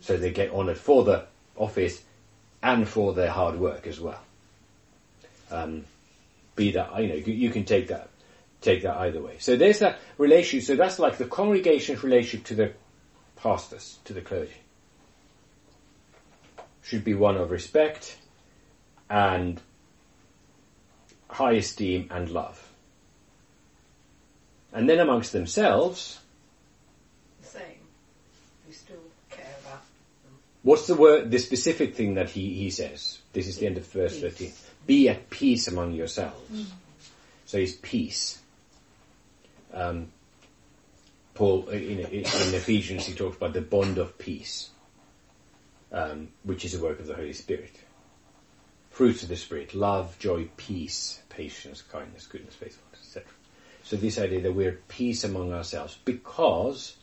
So they get honoured for the office and for their hard work as well. Um, be that you know you, can take that take that either way. So there's that relationship. So that's like the congregation's relationship to the pastors, to the clergy. Should be one of respect and high esteem and love. And then amongst themselves, The same. We still care about them. what's the word, the specific thing that he, he says? This is the end of verse Peace. 13. Be at peace among yourselves. So it's peace. Um, Paul, in, in Ephesians, he talks about the bond of peace, um, which is a work of the Holy Spirit. Fruits of the Spirit, love, joy, peace, patience, kindness, goodness, faithfulness, etc. So this idea that we're at peace among ourselves because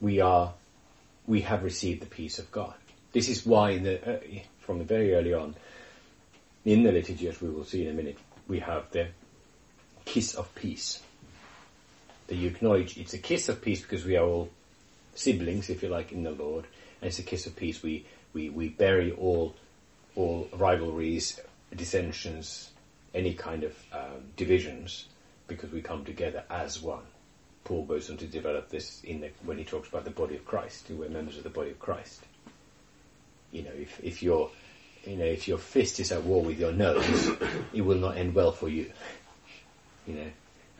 we are, we have received the peace of God. This is why in the, uh, from the very early on, in the liturgy, as we will see in a minute, we have the kiss of peace. You acknowledge it's a kiss of peace because we are all siblings, if you like, in the Lord, and it's a kiss of peace. We we, we bury all all rivalries, dissensions, any kind of um, divisions, because we come together as one. Paul goes on to develop this in the, when he talks about the body of Christ. We're members of the body of Christ. You know, if if your you know if your fist is at war with your nose, it will not end well for you. You know,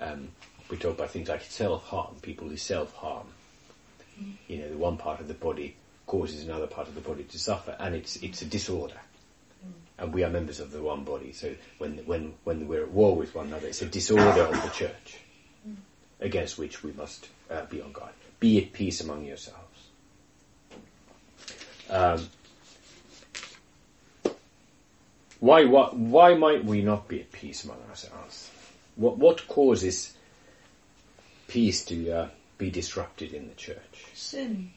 um, we talk about things like self-harm, people who self-harm. You know, the one part of the body causes another part of the body to suffer, and it's it's a disorder. And we are members of the one body, so when when when we're at war with one another, it's a disorder of the church against which we must uh, be on guard. Be at peace among yourselves. Um, why, why why might we not be at peace among ourselves? What what causes peace to uh, be disrupted in the church? Sin.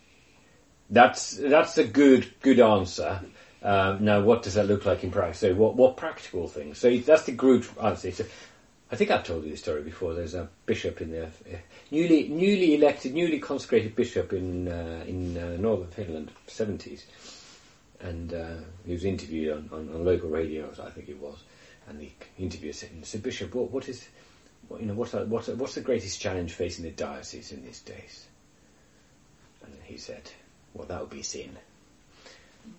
That's that's a good good answer. Um, now, what does that look like in practice? So, what what practical things? So that's the good answer. So, I think I've told you this story before. There's a bishop in the uh, newly newly elected, newly consecrated bishop in uh, in uh, northern Finland, seventies, and uh, he was interviewed on, on, on local radio, I think it was, and the interviewer said, said "Bishop, what, what is what, you know what, what's the greatest challenge facing the diocese in these days?" And he said, "Well, that would be sin."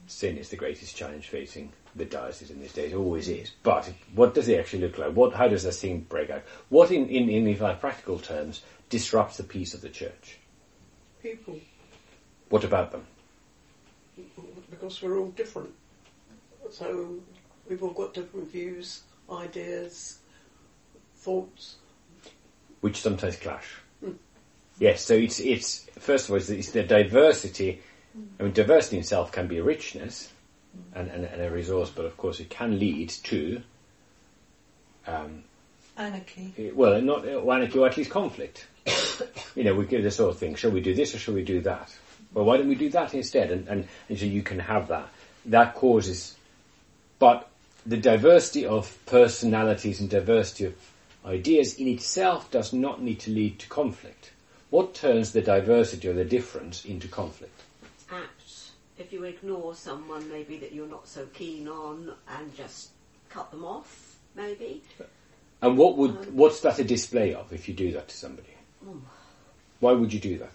sin is the greatest challenge facing the diocese in these days. It always is. But what does it actually look like? What, how does that sin break out? What, in, in, in like practical terms, disrupts the peace of the church? People, What about them? Because we're all different. So we've all got different views, ideas, thoughts. Which sometimes clash. Yes, so it's, it's, first of all, it's the, it's the diversity. I mean, diversity in itself can be a richness and, and, and a resource, but of course it can lead to, um, Anarchy. well, not uh, anarchy, or at least conflict. you know, we give this sort of thing. Shall we do this or shall we do that? Well, why don't we do that instead? And, and, and so you can have that. That causes, but the diversity of personalities and diversity of ideas in itself does not need to lead to conflict. What turns the diversity or the difference into conflict? Apt if you ignore someone maybe that you're not so keen on and just cut them off, maybe. And what would, um, what's that a display of if you do that to somebody? Why would you do that?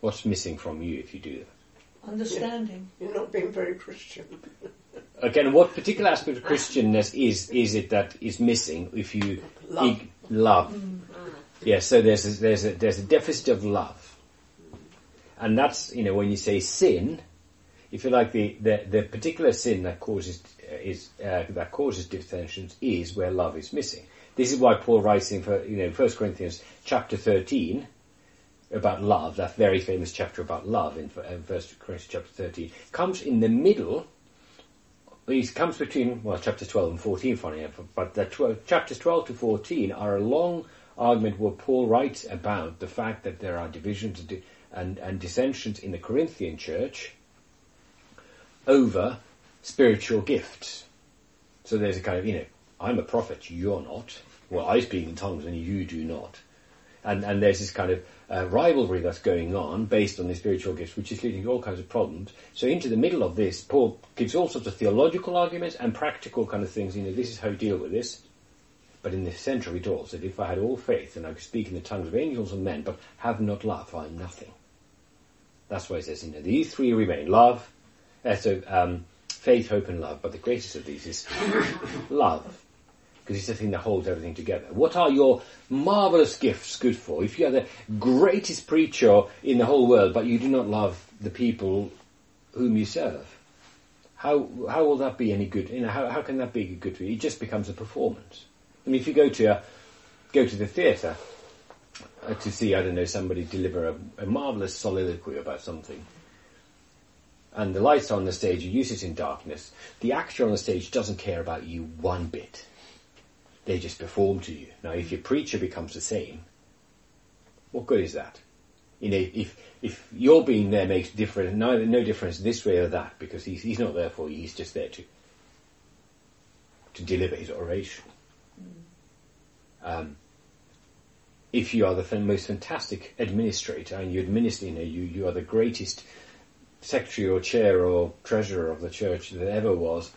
What's missing from you if you do that? Understanding. You're not being very Christian. Again, what particular aspect of Christianness is is it that is missing if you Love. ig- love? Yes, so there's a, there's a there's a deficit of love, and that's you know when you say sin, if you like the the, the particular sin that causes uh, is uh, that causes dissensions is where love is missing. This is why Paul writes in for, you know First Corinthians chapter thirteen about love, that very famous chapter about love in uh, First Corinthians chapter thirteen, comes in the middle. It comes between well chapter 12 and 14 funny enough but the 12, chapters 12 to 14 are a long argument where paul writes about the fact that there are divisions and, and, and dissensions in the corinthian church over spiritual gifts. So there's a kind of you know i'm a prophet you're not. Well i speak in tongues and you do not and and there's this kind of uh, rivalry that's going on based on the spiritual gifts, which is leading to all kinds of problems. So into the middle of this, Paul gives all sorts of theological arguments and practical kind of things. You know, this is how you deal with this. But in the centre of it all, said, if I had all faith and I could speak in the tongues of angels and men, but have not love, I am nothing. That's why he says, you know, these three remain: love, uh, so um, faith, hope, and love. But the greatest of these is love because it's the thing that holds everything together. What are your marvelous gifts good for? If you are the greatest preacher in the whole world, but you do not love the people whom you serve, how how will that be any good? You know, how how can that be good for you? It just becomes a performance. I mean, if you go to a, go to the theatre uh, to see, I don't know, somebody deliver a, a marvelous soliloquy about something, and the lights are on the stage, you use it in darkness. The actor on the stage doesn't care about you one bit. They just perform to you. Now, if your preacher becomes the same, what good is that? You know, if if your being there makes difference, no, no difference this way or that, because he's he's not there for you. He's just there to to deliver his oration. Um, if you are the most fantastic administrator and you administer, you know, you, you are the greatest secretary or chair or treasurer of the church that ever was,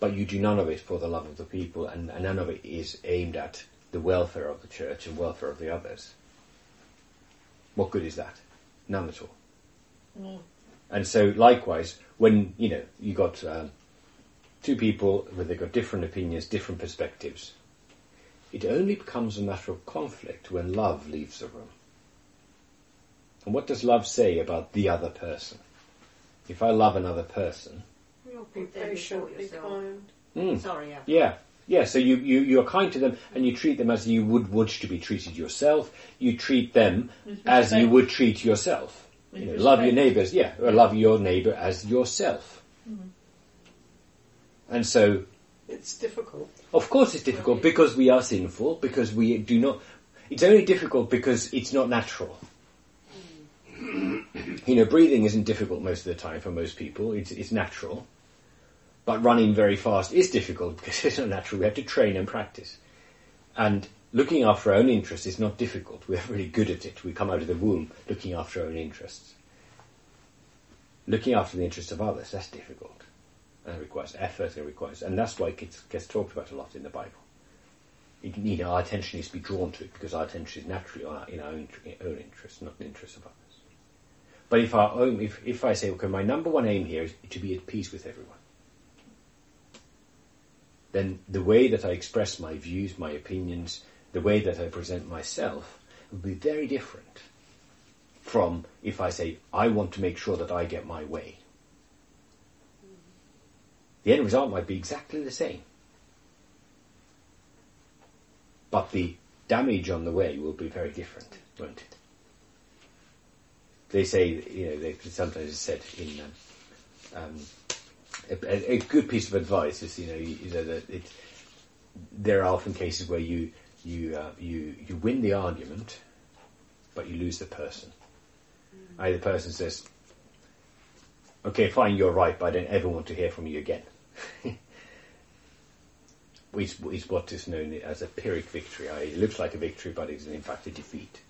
but you do none of it for the love of the people and, and none of it is aimed at the welfare of the church and welfare of the others. What good is that? None at all. And so, likewise, when you know you got um, two people where they've got different opinions, different perspectives, it only becomes a matter of conflict when love leaves the room. And what does love say about the other person? If I love another person, You'll Be put them patient, be yourself. kind. mm, Sorry, yeah. yeah, yeah. So you, you you are kind to them and you treat them as you would wish to be treated yourself. You treat them With as you would treat yourself. You know, love your neighbours, yeah, or love your neighbour as yourself. And so, It's difficult. of course, it's difficult because we are sinful, because we do not. It's only difficult because it's not natural. you know, breathing isn't difficult most of the time for most people. It's, it's natural. But running very fast is difficult because it's not natural. We have to train and practice. And looking after our own interests is not difficult. We're really good at it. We come out of the womb looking after our own interests. Looking after the interests of others, that's difficult. And it requires effort, it requires, and that's why it gets, talked about a lot in the Bible. You know, our attention needs to be drawn to it because our attention is naturally our, in our own, own interest, not the interest of others. But if our own, if, if I say, okay, my number one aim here is to be at peace with everyone, then the way that I express my views, my opinions, the way that I present myself will be very different from if I say, I want to make sure that I get my way. The end result might be exactly the same. But the damage on the way will be very different, won't it? They say, you know, they sometimes said in um, um, a, a good piece of advice is, you know, you, you know that it, there are often cases where you you uh, you you win the argument, but you lose the person. Either person says, "Okay, fine, you're right, but I don't ever want to hear from you again." is, is what is known as a Pyrrhic victory. It looks like a victory, but it is in fact a defeat.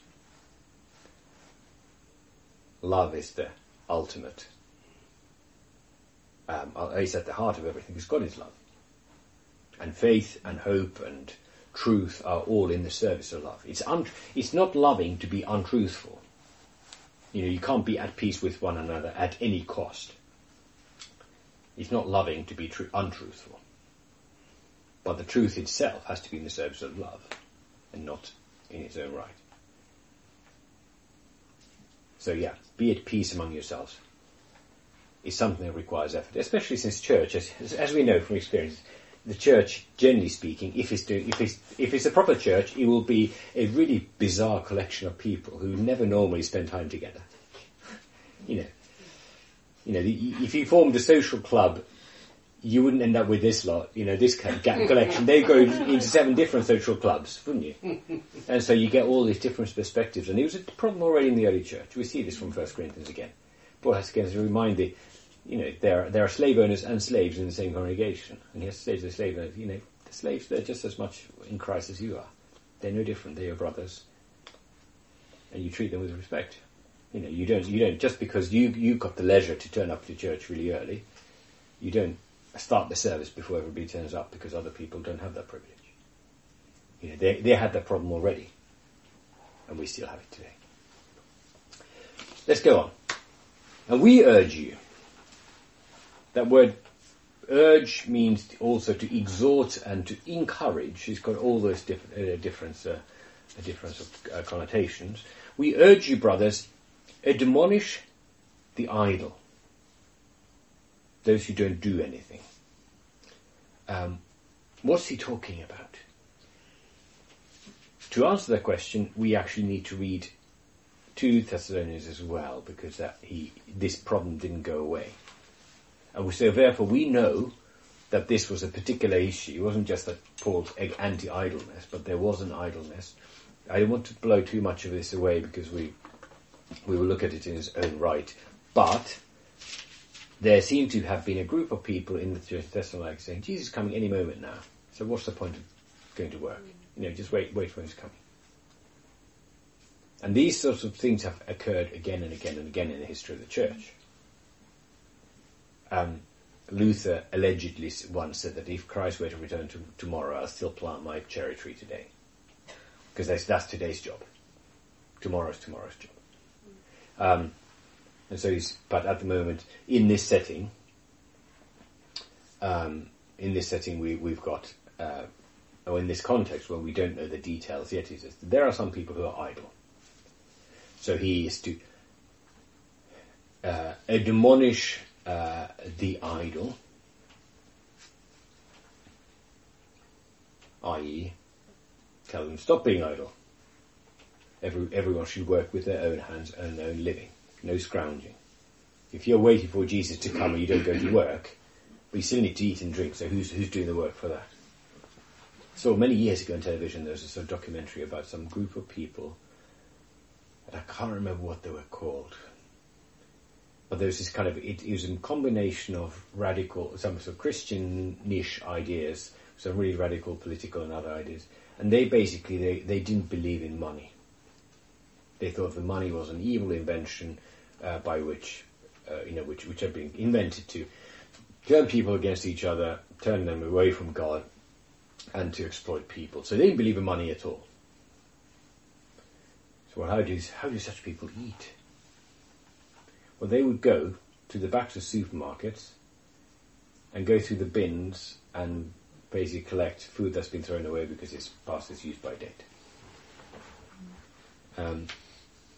Love is the ultimate. Um, is at the heart of everything because God is love. And faith and hope and truth are all in the service of love. It's, un- it's not loving to be untruthful. You know, you can't be at peace with one another at any cost. It's not loving to be tru- untruthful. But the truth itself has to be in the service of love and not in its own right. So yeah, be at peace among yourselves is something that requires effort, especially since church, as, as we know from experience, the church, generally speaking, if it's, doing, if, it's, if it's a proper church, it will be a really bizarre collection of people who never normally spend time together. You know, you know, the, if you formed a social club, you wouldn't end up with this lot, you know, this kind of collection. They go into seven different social clubs, wouldn't you? And so you get all these different perspectives. And it was a problem already in the early church. We see this from 1 Corinthians again. Paul has to remind the, you know, there, there are slave owners and slaves in the same congregation. And he has to say to the slave owners, you know, the slaves, they're just as much in Christ as you are. They're no different. They're your brothers. And you treat them with respect. You know, you don't, you don't, just because you, you got the leisure to turn up to church really early, you don't start the service before everybody turns up because other people don't have that privilege. You know, they, they had that problem already. And we still have it today. Let's go on. And we urge you. That word urge means also to exhort and to encourage. It's got all those diff- uh, different, uh, difference of uh, connotations. We urge you, brothers, admonish the idle, those who don't do anything. Um, what's he talking about? To answer that question, we actually need to read two Thessalonians as well, because that he this problem didn't go away. And so therefore we know that this was a particular issue. It wasn't just that Paul's anti-idleness, but there was an idleness. I don't want to blow too much of this away because we we will look at it in its own right. But there seemed to have been a group of people in the of Thessalonica saying, Jesus is coming any moment now. So what's the point of going to work? You know, just wait, wait for him to coming. And these sorts of things have occurred again and again and again in the history of the church. Um, Luther allegedly once said that if Christ were to return to, tomorrow, I'll still plant my cherry tree today. Because that's, that's today's job. Tomorrow's tomorrow's job. Um, and so he's, but at the moment, in this setting, um, in this setting, we, we've got, uh, or in this context where we don't know the details yet, says, there are some people who are idle. So he is to uh, admonish uh, the idle, i.e., tell them stop being idle. Every, everyone should work with their own hands and their own living. No scrounging. If you're waiting for Jesus to come and you don't go to work, you still need to eat and drink, so who's, who's doing the work for that? So many years ago on television there was a sort of documentary about some group of people, and I can't remember what they were called. But there was this kind of, it, was a combination of radical, some sort of Christian niche ideas, some really radical political and other ideas. And they basically, they, they didn't believe in money. They thought the money was an evil invention uh, by which, uh, you know, which, which had been invented to turn people against each other, turn them away from God, and to exploit people. So they didn't believe in money at all. So well, how do how do such people eat? Well, they would go to the backs of supermarkets and go through the bins and basically collect food that's been thrown away because it's past its use by date. Um,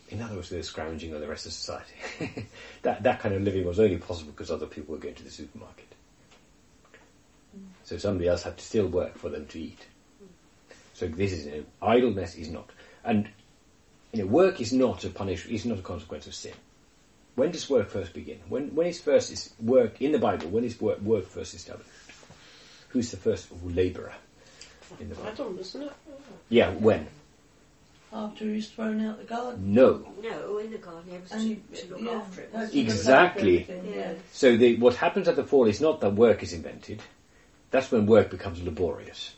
in other words, they're scrounging on the rest of society. that that kind of living was only possible because other people were going to the supermarket. So somebody else had to still work for them to eat. So this is idleness is not, and you know, work is not a punish is not a consequence of sin. When does work first begin? When when is first is work in the Bible? When is work, work first established? Who's the first labourer in the Bible? Adam, isn't it? Yeah, when? After he's thrown out of the garden. No. No, in the garden, he was And to, to look yeah, after it. wasn't to he? look Exactly. Yeah. yeah. So the, what happens at the fall is not that work is invented. That's when work becomes laborious.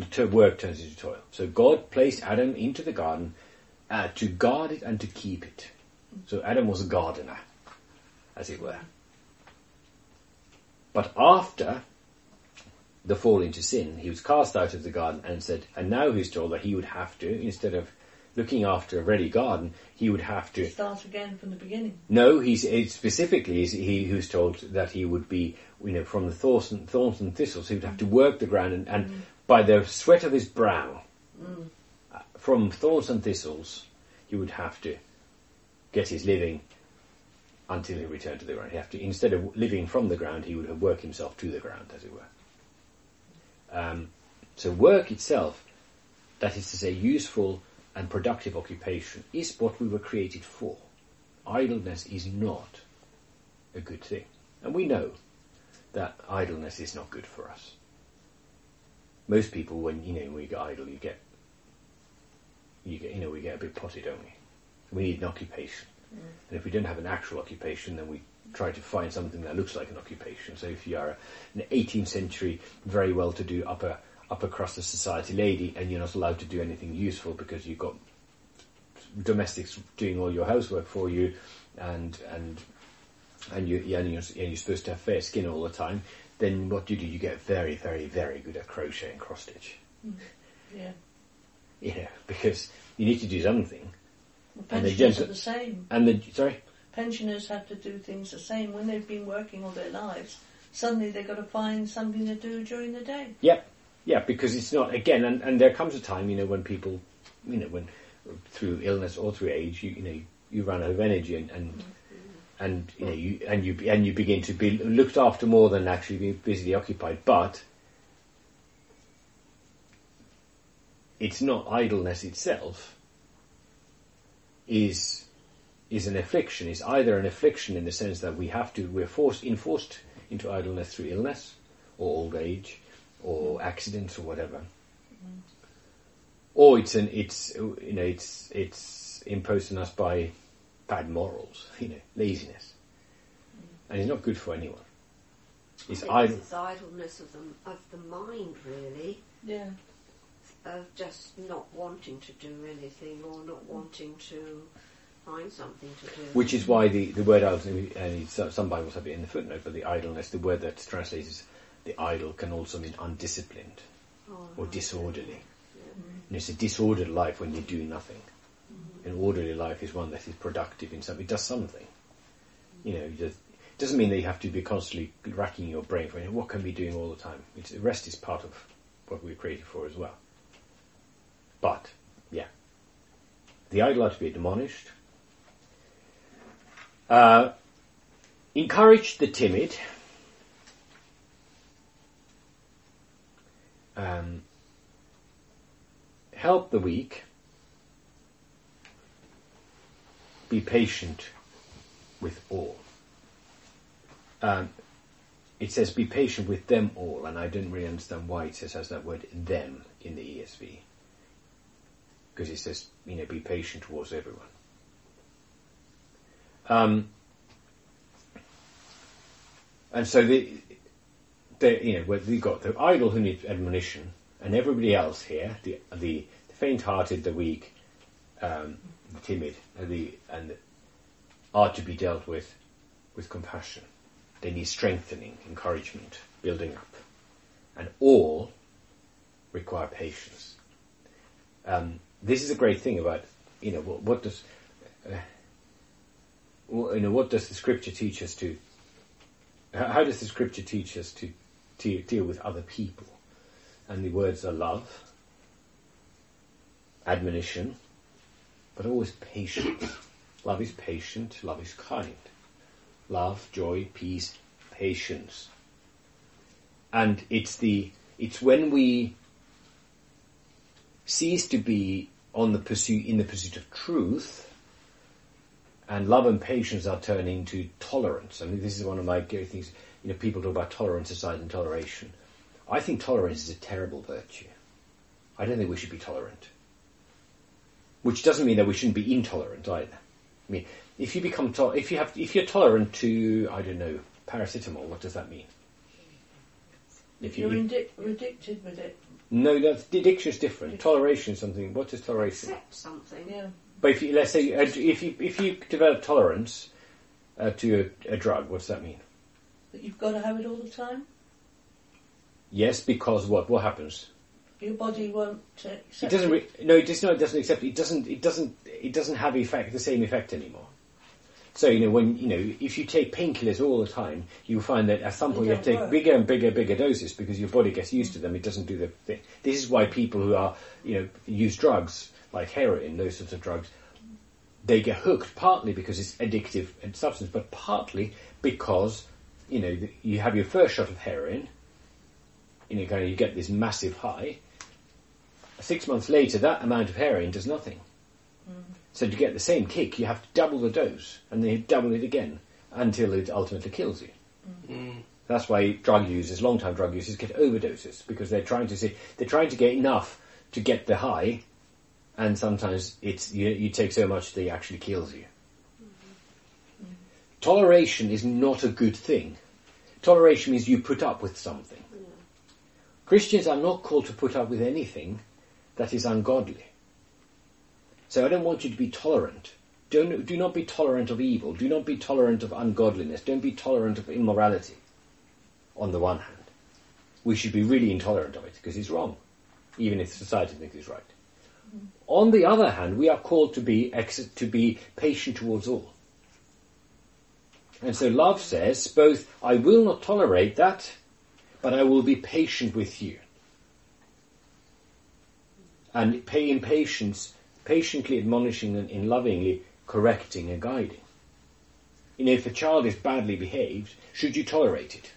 Mm. To- Work turns into toil. So God placed Adam into the garden uh, to guard it and to keep it. So Adam was a gardener, as it were. But after the fall into sin, he was cast out of the garden and said, and now he's told that he would have to, instead of looking after a ready garden, he would have to Start again from the beginning. no, he's it specifically he who's told that he would be, you know, from the thorns and, thorns and thistles. He would have to work the ground, and, and by the sweat of his brow, uh, from thorns and thistles, he would have to get his living until he returned to the ground. He have to instead of living from the ground, he would have worked himself to the ground, as it were. Um, so work itself, that is to say, useful and productive occupation, is what we were created for idleness is not a good thing. And we know that idleness is not good for us. Most people, when you know, when you get idle, you get, you get, you know, we get a bit potty, don't we? We need an occupation, mm. and if we don't have an actual occupation, then we try to find something that looks like an occupation. So if you are an 18th century, very well-to-do upper upper crust of society lady, and you're not allowed to do anything useful because you've got domestics doing all your housework for you, and and and you and you're, and you're supposed to have fair skin all the time. Then what do you do? You get very, very, very good at crochet and cross stitch. Mm. Yeah. You know, because you need to do something. Well, And pensioners gentle- are the same. And the sorry, Pensioners have to do things the same when they've been working all their lives. Suddenly they've got to find something to do during the day. yeah, yeah, because it's not again. And, and there comes a time, you know, when people, you know, when through illness or through age, you, you know, you run out of energy and. and and you know you and you and you begin to be looked after more than actually being busily occupied. But it's not idleness itself is is an affliction. Is either an affliction in the sense that we have to we're forced enforced into idleness through illness or old age or accidents or whatever, or it's an it's you know it's it's imposed on us by bad morals, you know, laziness, and it's not good for anyone. It's I think idle. It's idleness of the, of the mind, really, Yeah. Of just not wanting to do anything or not wanting to find something to do. Which is why the, the word and it's- some Bibles have it in the footnote, but the idleness, the word that's translated as the idle can also mean undisciplined Oh, or right. disorderly. And it's a disordered life when you do nothing. Mm-hmm. An orderly life is one that is productive in something, it does something. You know, it does- it doesn't mean that you have to be constantly racking your brain for what can we be doing all the time. It's, rest is part of what we're created for as well. But, yeah. The idle are to be admonished. Uh, encourage the timid. Um, help the weak. Be patient with all. Um, it says be patient with them all, and I didn't really understand why it says has that word them in the ESV. Because it says, you know, be patient towards everyone. Um, and so the, the you know we've got the idle who need admonition, and everybody else here, the the, the faint-hearted, the weak, um, the timid, and the and the, are to be dealt with with compassion. They need strengthening, encouragement, building up, and all require patience. Um, this is a great thing about you know what, what does uh, you know what does the scripture teach us to how how does the scripture teach us to, to deal with other people? And the words are love, admonition, but always patience. love is patient, love is kind. Love, joy, peace, patience. And it's the it's when we cease to be on the pursuit in the pursuit of truth and love and patience are turning to tolerance. I mean, this is one of my things. You know, people talk about tolerance aside and toleration. I think tolerance is a terrible virtue. I don't think we should be tolerant. Which doesn't mean that we shouldn't be intolerant either. I mean, if you become to- if you have if you're tolerant to I don't know paracetamol, what does that mean? If you You're indi- addicted with it. no, that's addiction is different. Toleration is something. What is toleration? Accept something. Yeah. But if you, let's say uh, if you if you develop tolerance uh, to a, a drug, what does that mean? That you've got to have it all the time. Yes, because what what happens? Your body won't uh, It doesn't. Re- no, it just no, it doesn't accept. It doesn't. It doesn't. It doesn't have effect the same effect anymore. So you know when you know if you take painkillers all the time, you find that at some point you have to take work. bigger and bigger, bigger doses because your body gets used to them. It doesn't do the thing. This is why people who are you know use drugs like heroin, those sorts of drugs, they get hooked partly because it's addictive and substance, but partly because you know you have your first shot of heroin, you know, kind of you get this massive high. Six months later, that amount of heroin does nothing. Mm-hmm. So to get the same kick, you have to double the dose, and then you double it again until it ultimately kills you. Mm. That's why drug users, long-time drug users, get overdoses because they're trying to see, they're trying to get enough to get the high, and sometimes it's you, you take so much that it actually kills you. Toleration is not a good thing. Toleration means you put up with something. Christians are not called to put up with anything that is ungodly. So I don't want you to be tolerant. Don't, do not be tolerant of evil. Do not be tolerant of ungodliness. Don't be tolerant of immorality. On the one hand, we should be really intolerant of it because it's wrong, even if society thinks it's right. Mm-hmm. On the other hand, we are called to be ex- to be patient towards all. And so love says both, I will not tolerate that, but I will be patient with you. And pay in patience, patiently admonishing and in lovingly correcting and guiding. You know, if a child is badly behaved, should you tolerate it?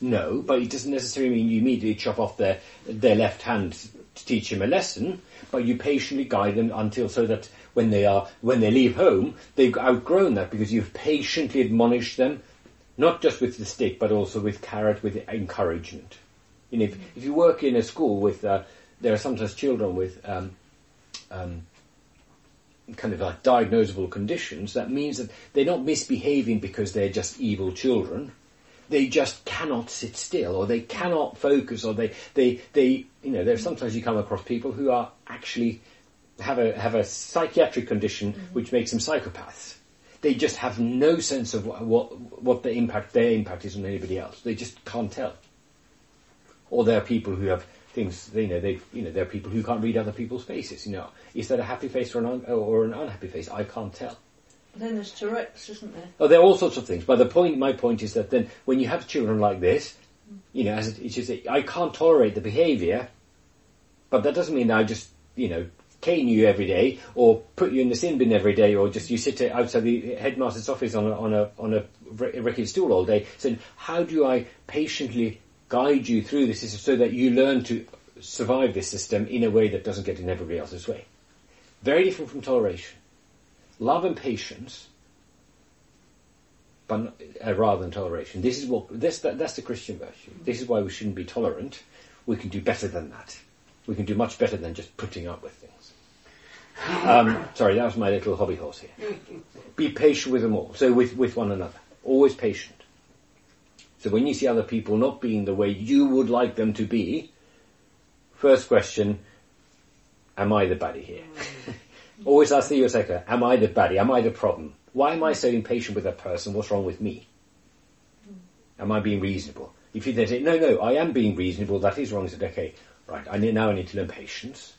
No, but it doesn't necessarily mean you immediately chop off their, their left hand to teach them a lesson, but you patiently guide them until so that when they are when they leave home, they've outgrown that because you've patiently admonished them, not just with the stick, but also with carrot, with encouragement. You know, if, if you work in a school with, uh, there are sometimes children with um, um, kind of like diagnosable conditions. That means that they're not misbehaving because they're just evil children they just cannot sit still or they cannot focus or they, they, they, you know, there's sometimes you come across people who are actually have a, have a psychiatric condition mm-hmm. which makes them psychopaths. They just have no sense of what, what, what the impact, their impact is on anybody else. They just can't tell. Or there are people who have things, you know, they, you know, there are people who can't read other people's faces, you know. Is that a happy face or an, un, or an unhappy face? I can't tell. Then there's Tourette's, isn't there? Oh, there are all sorts of things. But the point, my point is that then when you have children like this, you know, as it, it's just, I can't tolerate the behaviour, but that doesn't mean I just, you know, cane you every day or put you in the sin bin every day or just you sit outside the headmaster's office on a, on a, on a rickety stool all day saying, how do I patiently guide you through this system so that you learn to survive this system in a way that doesn't get in everybody else's way? Very different from toleration love and patience, but uh, rather than toleration. This is what this that, that's the Christian virtue. This is why we shouldn't be tolerant. We can do better than that. We can do much better than just putting up with things. Um, sorry, that was my little hobby horse here. Be patient with them all. So with with one another, always patient. So when you see other people not being the way you would like them to be, first question: Am I the baddie here? Mm. Always ask the am I the baddie? Am I the problem? Why am I so impatient with that person? What's wrong with me? Mm. Am I being reasonable? If you then say, no, no, I am being reasonable, that is wrong, I said, okay, right, I need, now I need to learn patience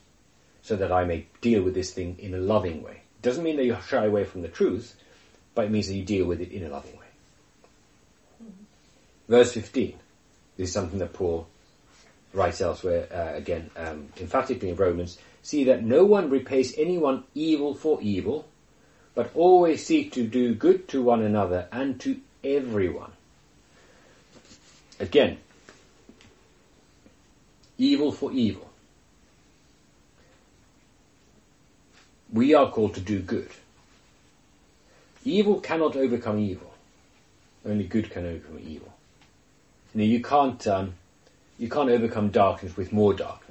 so that I may deal with this thing in a loving way. It doesn't mean that you shy away from the truth, but it means that you deal with it in a loving way. Verse 15. This is something that Paul writes elsewhere, uh, again, um, emphatically in Romans. See that no one repays anyone evil for evil, but always seek to do good to one another and to everyone. Again, evil for evil. We are called to do good. Evil cannot overcome evil. Only good can overcome evil. Now you can't um, you can't overcome darkness with more darkness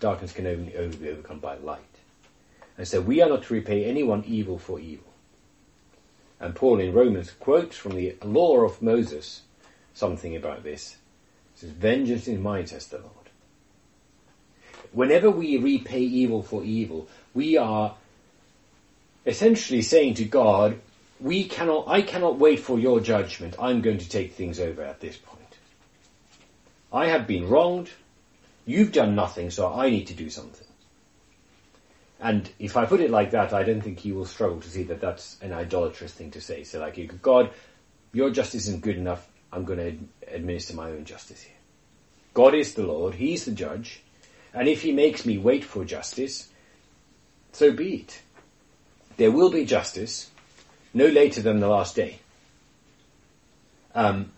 darkness can only, only be overcome by light. And so we are not to repay anyone evil for evil. And Paul in Romans quotes from the law of Moses something about this. He says, Vengeance is mine, says the Lord. Whenever we repay evil for evil, we are essentially saying to God, we cannot, I cannot wait for your judgment. I'm going to take things over at this point. I have been wronged. You've done nothing, so I need to do something. And if I put it like that, I don't think he will struggle to see that that's an idolatrous thing to say. So like, God, your justice isn't good enough. I'm going to administer my own justice here. God is the Lord. He's the judge. And if he makes me wait for justice, so be it. There will be justice no later than the last day. Um,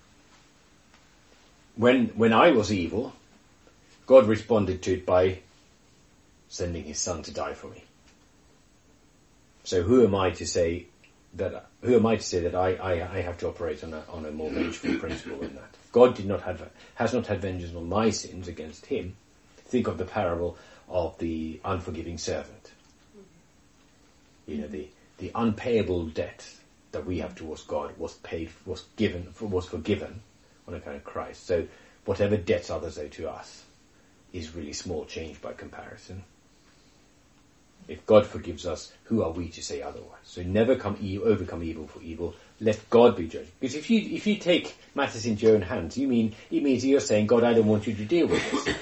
when, when I was evil, God responded to it by sending his son to die for me. So who am I to say that, who am I to say that I, I, I have to operate on a, on a more vengeful principle than that? God did not have, has not had vengeance on my sins against him. Think of the parable of the unforgiving servant. You know, the, the unpayable debt that we have towards God was paid, was given, was forgiven on account of Christ. So whatever debts others owe to us, is really small change by comparison. If God forgives us, who are we to say otherwise? So never come e- overcome evil for evil. Let God be judged. Because if you if you take matters into your own hands, you mean it means you're saying, God, I don't want you to deal with this.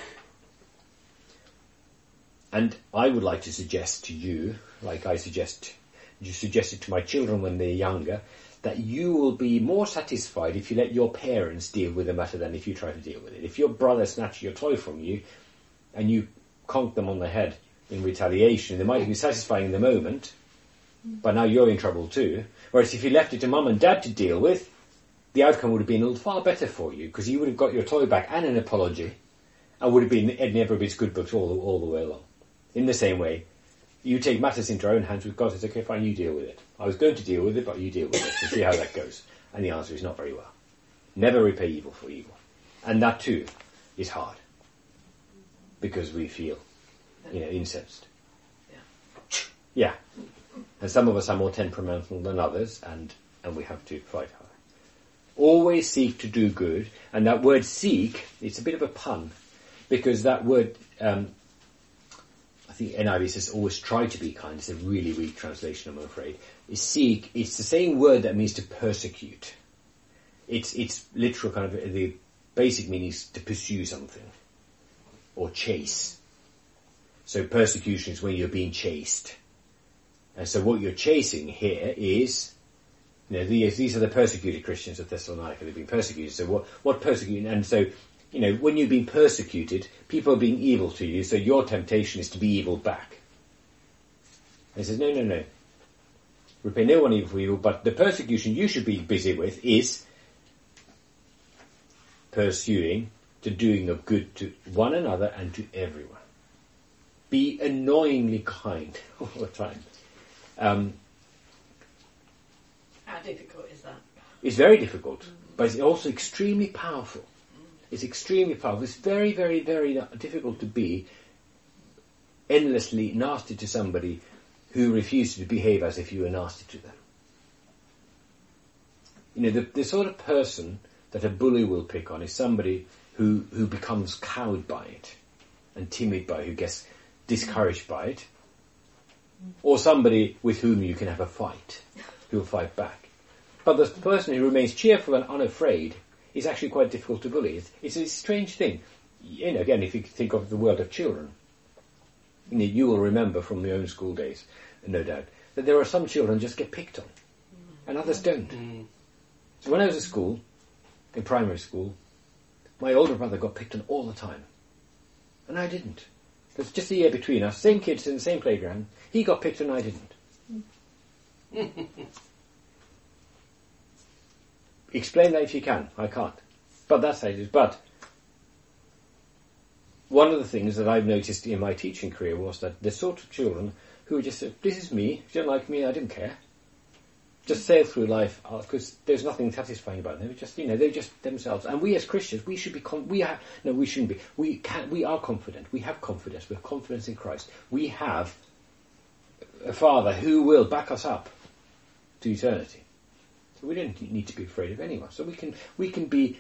and I would like to suggest to you, like I suggest you suggested to my children when they're younger, that you will be more satisfied if you let your parents deal with the matter than if you try to deal with it. If your brother snatches your toy from you and you conk them on the head in retaliation, they might be satisfying in the moment, but now you're in trouble too. Whereas if you left it to mum and dad to deal with, the outcome would have been far better for you because you would have got your toy back and an apology and would have been never been good books all all the way along. In the same way, you take matters into our own hands with God. It's okay, fine, you deal with it. I was going to deal with it, but you deal with it. So see how that goes. And the answer is not very well. Never repay evil for evil, and that too is hard because we feel, you know, incensed. Yeah. And some of us are more temperamental than others, and, and we have to fight hard. Always seek to do good, and that word seek, it's a bit of a pun, because that word, um, Think NIV says always try to be kind, it's a really weak translation, I'm afraid. Is seek, it's the same word that means to persecute. It's, it's literal kind of, the basic meaning is to pursue something, or chase. So persecution is when you're being chased. And so what you're chasing here is, you know, these, these are the persecuted Christians of Thessalonica. They've been persecuted. So what, what persecuting? And so, you know, when you've been persecuted, people are being evil to you, so your temptation is to be evil back. And he says, no, no, no. Repay no one evil for evil, but the persecution you should be busy with is pursuing the doing of good to one another and to everyone. Be annoyingly kind all the time. Um, How difficult is that? it's very difficult, but it's also extremely powerful. It's extremely powerful. It's very, very, very difficult to be endlessly nasty to somebody who refuses to behave as if you were nasty to them. You know, the, the sort of person that a bully will pick on is somebody who, who becomes cowed by it and timid by it, who gets discouraged by it, or somebody with whom you can have a fight, who will fight back. But the person who remains cheerful and unafraid is actually quite difficult to bully. It's, it's a strange thing. You know, again, if you think of the world of children, you, know, you will remember from your own school days, no doubt, that there are some children just get picked on, and others mm. don't. Mm. So when I was at school, in primary school, my older brother got picked on all the time, and I didn't. There's just a year between us, same kids in the same playground. He got picked and I didn't. Explain that if you can. I can't. But that's how it is. But one of the things that I've noticed in my teaching career was that the sort of children who just said, this is me, if you don't like me, I didn't care. Just sail through life uh, because there's nothing satisfying about them. Just you know they're just themselves. And we as Christians, we should be con- we no, we shouldn't be. We can we are confident. We have confidence. We have confidence in Christ. We have a Father who will back us up to eternity. So we don't need to be afraid of anyone. So we can we can be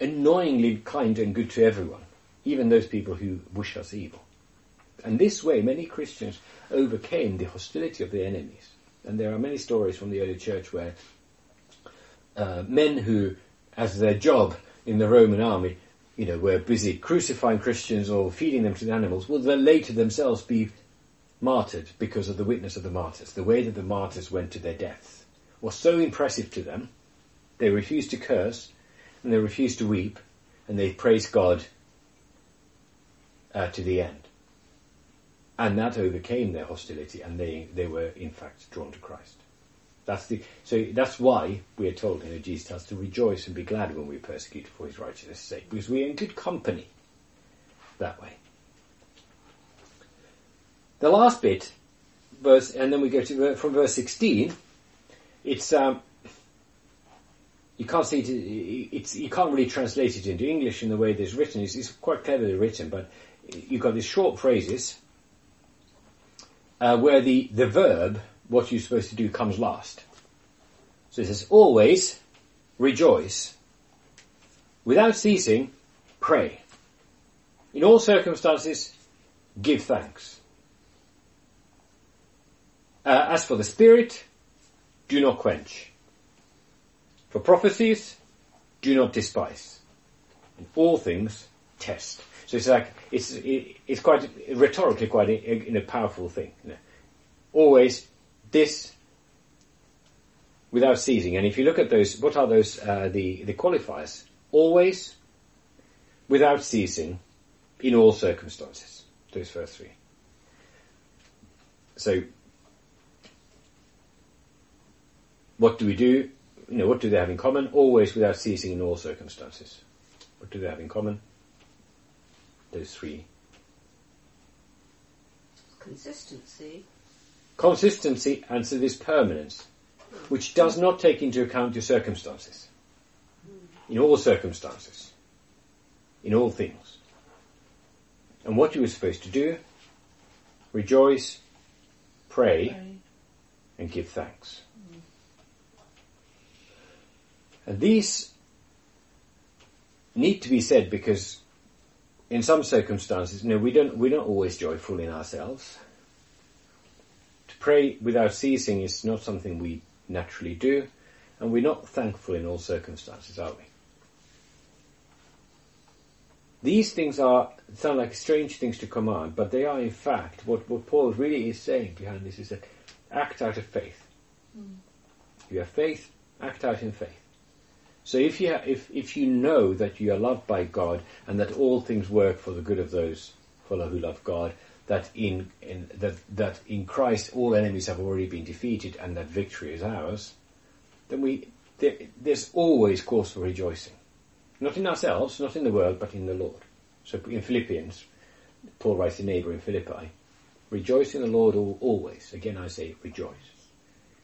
annoyingly kind and good to everyone, even those people who wish us evil. And this way, many Christians overcame the hostility of their enemies. And there are many stories from the early church where uh, men who, as their job in the Roman army, you know, were busy crucifying Christians or feeding them to the animals, would then later themselves be martyred because of the witness of the martyrs. The way that the martyrs went to their death was so impressive to them, they refused to curse, and they refused to weep, and they praised God uh, to the end. And that overcame their hostility, and they, they were in fact drawn to Christ. That's the so that's why we are told, you know, Jesus tells to rejoice and be glad when we are persecuted for His righteousness' sake, because we are in good company that way. The last bit, verse, and then we go to from verse sixteen. It's um, you can't see it. It's you can't really translate it into English in the way it's written. It's, it's quite cleverly written, but you've got these short phrases uh, where the, the verb, what you're supposed to do, comes last. So it says, always rejoice. Without ceasing, pray. In all circumstances, give thanks. Uh, as for the Spirit, do not quench. For prophecies, do not despise. In all things, test. So it's like it's it, it's quite rhetorically quite a, a, a powerful thing. You know. Always this without ceasing. And if you look at those, what are those uh, the the qualifiers? Always, without ceasing, in all circumstances. Those first three. So, what do we do? You know, what do they have in common? Always, without ceasing, in all circumstances. What do they have in common? those three. Consistency. Consistency and so this permanence, which does not take into account your circumstances. In all circumstances. In all things. And what you were supposed to do, rejoice, pray, Pray. and give thanks. And these need to be said because in some circumstances, you know, we don't, we're not always joyful in ourselves. To pray without ceasing is not something we naturally do, and we're not thankful in all circumstances, are we? These things are sound like strange things to command, but they are in fact what, what Paul really is saying behind this is that act out of faith. Mm. You have faith, act out in faith. So if you if if you know that you are loved by God and that all things work for the good of those who love God, that in, in that that in Christ all enemies have already been defeated and that victory is ours, then we there, there's always cause for rejoicing, not in ourselves, not in the world, but in the Lord. So in Philippians, Paul writes to neighbour in Philippi, rejoice in the Lord always. Again, I say rejoice.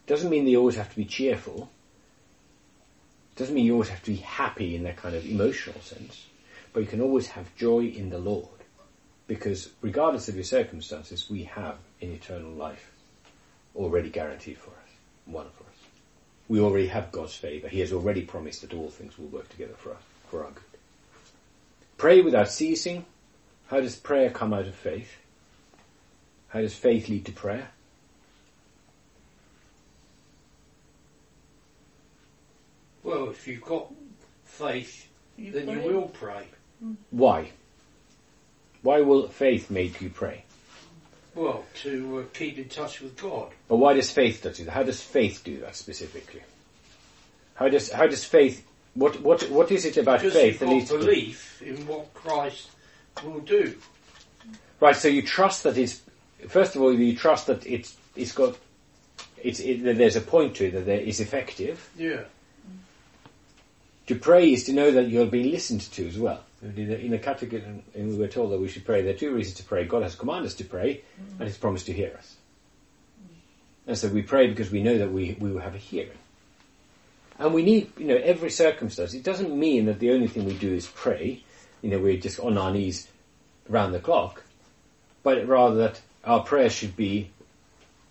Doesn't mean they always have to be cheerful. Doesn't mean you always have to be happy in that kind of emotional sense, but you can always have joy in the Lord. Because regardless of your circumstances, we have an eternal life already guaranteed for us, won for us. We already have God's favour. He has already promised that all things will work together for us, for our good. Pray without ceasing. How does prayer come out of faith? How does faith lead to prayer? Well, if you've got faith, You then pray. you will pray. Why? Why will faith make you pray? Well, to uh, keep in touch with God. But why does faith do that? How does faith do that specifically? How does how does faith what what what is it about Because faith you've that got leads to belief in what Christ will do. right? So you trust that it's first of all you trust that it's it's got it's it, that there's a point to it that there is effective. Yeah. To pray is to know that you're being listened to as well. In the, in catechism, we were told that we should pray. There are two reasons to pray. God has commanded us to pray, and He's promised to hear us. And so we pray because we know that we, we will have a hearing. And we need, you know, every circumstance. It doesn't mean that the only thing we do is pray. You know, we're just on our knees round the clock. But rather that our prayer should be,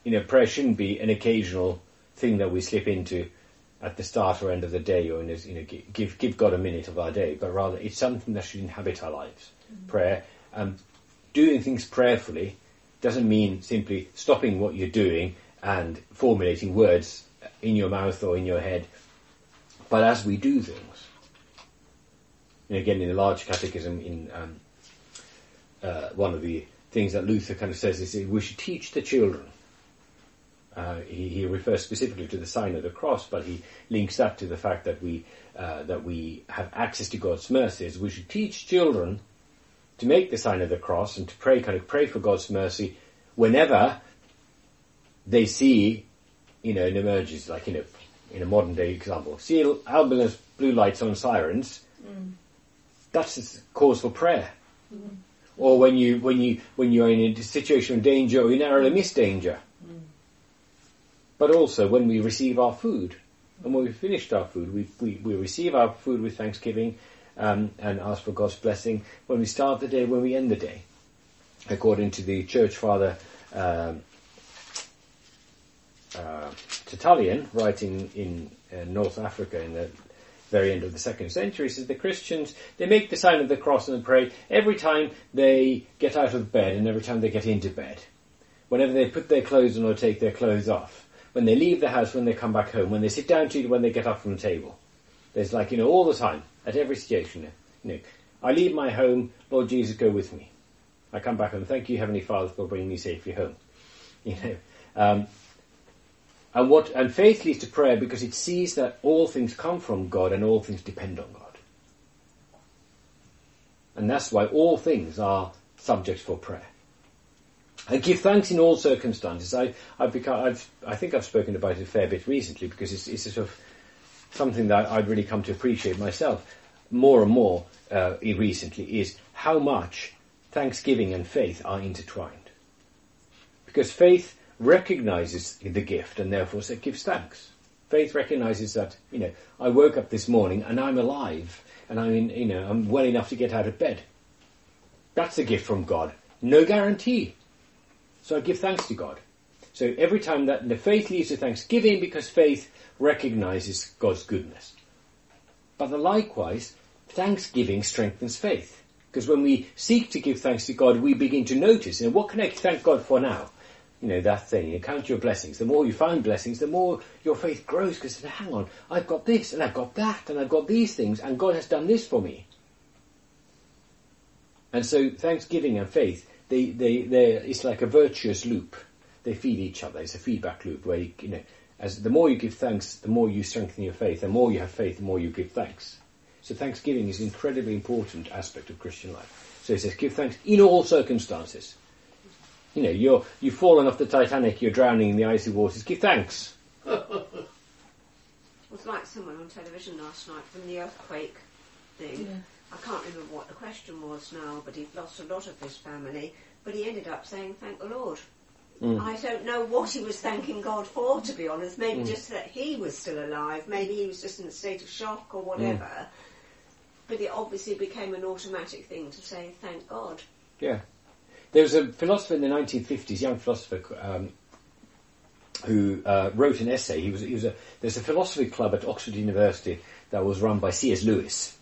you know, prayer shouldn't be an occasional thing that we slip into at the start or end of the day or in this, you know, give, give God a minute of our day, but rather it's something that should inhabit our lives. Prayer. Um, doing things prayerfully doesn't mean simply stopping what you're doing and formulating words in your mouth or in your head, but as we do things. And again, in the large catechism, in um, uh, one of the things that Luther kind of says is we should teach the children. Uh, he, he refers specifically to the sign of the cross, but he links that to the fact that we uh, that we have access to God's mercies. We should teach children to make the sign of the cross and to pray, kind of pray for God's mercy whenever they see, you know, an emerges like in a in a modern day example, see ambulance blue lights on sirens. That's a cause for prayer. Or when you when you when you're in a situation of danger or you narrowly miss danger. But also when we receive our food. And when we've finished our food, we, we, we receive our food with thanksgiving um, and ask for God's blessing when we start the day, when we end the day. According to the church father um, uh, Tertullian, writing in uh, North Africa in the very end of the second century, says the Christians, they make the sign of the cross and pray every time they get out of bed and every time they get into bed. Whenever they put their clothes on or take their clothes off. When they leave the house, when they come back home, when they sit down to eat, when they get up from the table. There's like, you know, all the time, at every situation. You know, I leave my home, Lord Jesus, go with me. I come back home, thank you, Heavenly Father, for bringing me safely home. You know, um, and what and faith leads to prayer because it sees that all things come from God and all things depend on God. And that's why all things are subjects for prayer. And give thanks in all circumstances. I, I've become, I've, I think I've spoken about it a fair bit recently because it's, it's sort of something that I've really come to appreciate myself more and more uh, recently is how much thanksgiving and faith are intertwined. Because faith recognizes the gift and therefore it gives thanks. Faith recognizes that, you know, I woke up this morning and I'm alive and I'm in, you know, I'm well enough to get out of bed. That's a gift from God. No guarantee. So I give thanks to God. So every time that the faith leads to thanksgiving because faith recognizes God's goodness. But likewise, thanksgiving strengthens faith. Because when we seek to give thanks to God, we begin to notice, know, what can I thank God for now? You know, that thing, you count your blessings. The more you find blessings, the more your faith grows because, hang on, I've got this and I've got that and I've got these things and God has done this for me. And so thanksgiving and faith, they, they, they, it's like a virtuous loop. They feed each other. It's a feedback loop where, you, you know, as the more you give thanks, the more you strengthen your faith. The more you have faith, the more you give thanks. So thanksgiving is an incredibly important aspect of Christian life. So he says, give thanks in all circumstances. You know, you're, you've fallen off the Titanic, you're drowning in the icy waters, give thanks. It was like someone on television last night from the earthquake thing. Yeah. I can't remember what the question was now, but he'd lost a lot of his family. But he ended up saying, "Thank the Lord." Mm. I don't know what he was thanking God for, to be honest. Maybe just that he was still alive. Maybe he was just in a state of shock or whatever. But it obviously became an automatic thing to say, "Thank God." Yeah. There was a philosopher in the 1950s, young philosopher, um, who uh, wrote an essay. He was, he was a, there's a philosophy club at Oxford University that was run by C.S. Lewis.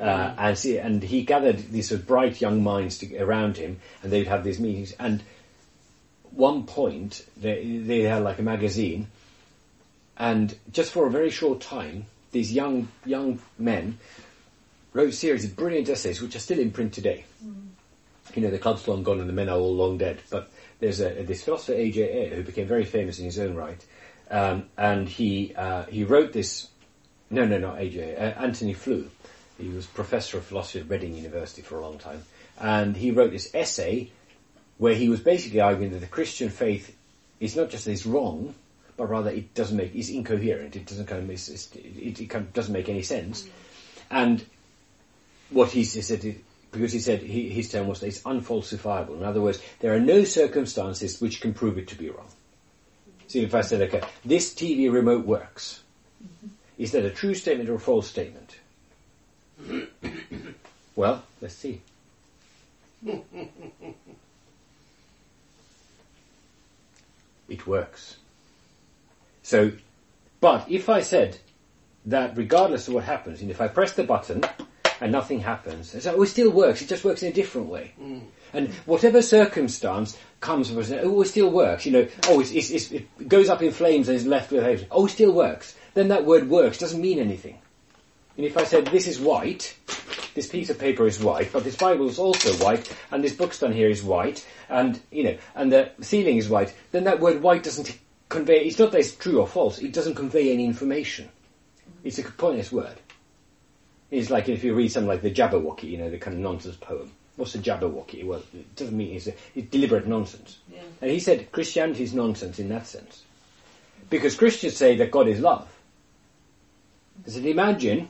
Uh, and, see, and he gathered these sort of bright young minds to, around him, and they'd have these meetings. And one point, they, they had like a magazine, and just for a very short time, these young young men wrote a series of brilliant essays, which are still in print today. You know, the club's long gone and the men are all long dead. But there's a, this philosopher A.J. Ayer who became very famous in his own right, um, and he uh, he wrote this. No, no, not A.J. Uh, Antony Flew. He was professor of philosophy at Reading University for a long time, and he wrote this essay where he was basically arguing that the Christian faith is not just that it's wrong, but rather it doesn't make it's incoherent. It doesn't kind of it's, it, it kind of doesn't make any sense. And what he said, it- because he said he, his term was that it's unfalsifiable. In other words, there are no circumstances which can prove it to be wrong. See, if I said, okay, this TV remote works, is that a true statement or a false statement? well, let's see. it works. So, but if I said that regardless of what happens, and if I press the button and nothing happens, it's like, oh, it still works, it just works in a different way. Mm. And whatever circumstance comes from us, oh, it still works, you know, oh, it's, it's, it's, it goes up in flames and is left with. Oh, it still works. Then that word works doesn't mean anything. And if I said this is white, this piece of paper is white, but this Bible is also white, and this book's done here is white, and you know, and the ceiling is white, then that word white doesn't convey. It's not that it's true or false. It doesn't convey any information. It's a pointless word. It's like if you read something like the Jabberwocky, you know, the kind of nonsense poem. What's the Jabberwocky? Well, it doesn't mean it's, a, it's deliberate nonsense. Yeah. And he said Christianity is nonsense in that sense. Because Christians say that God is love. He said, imagine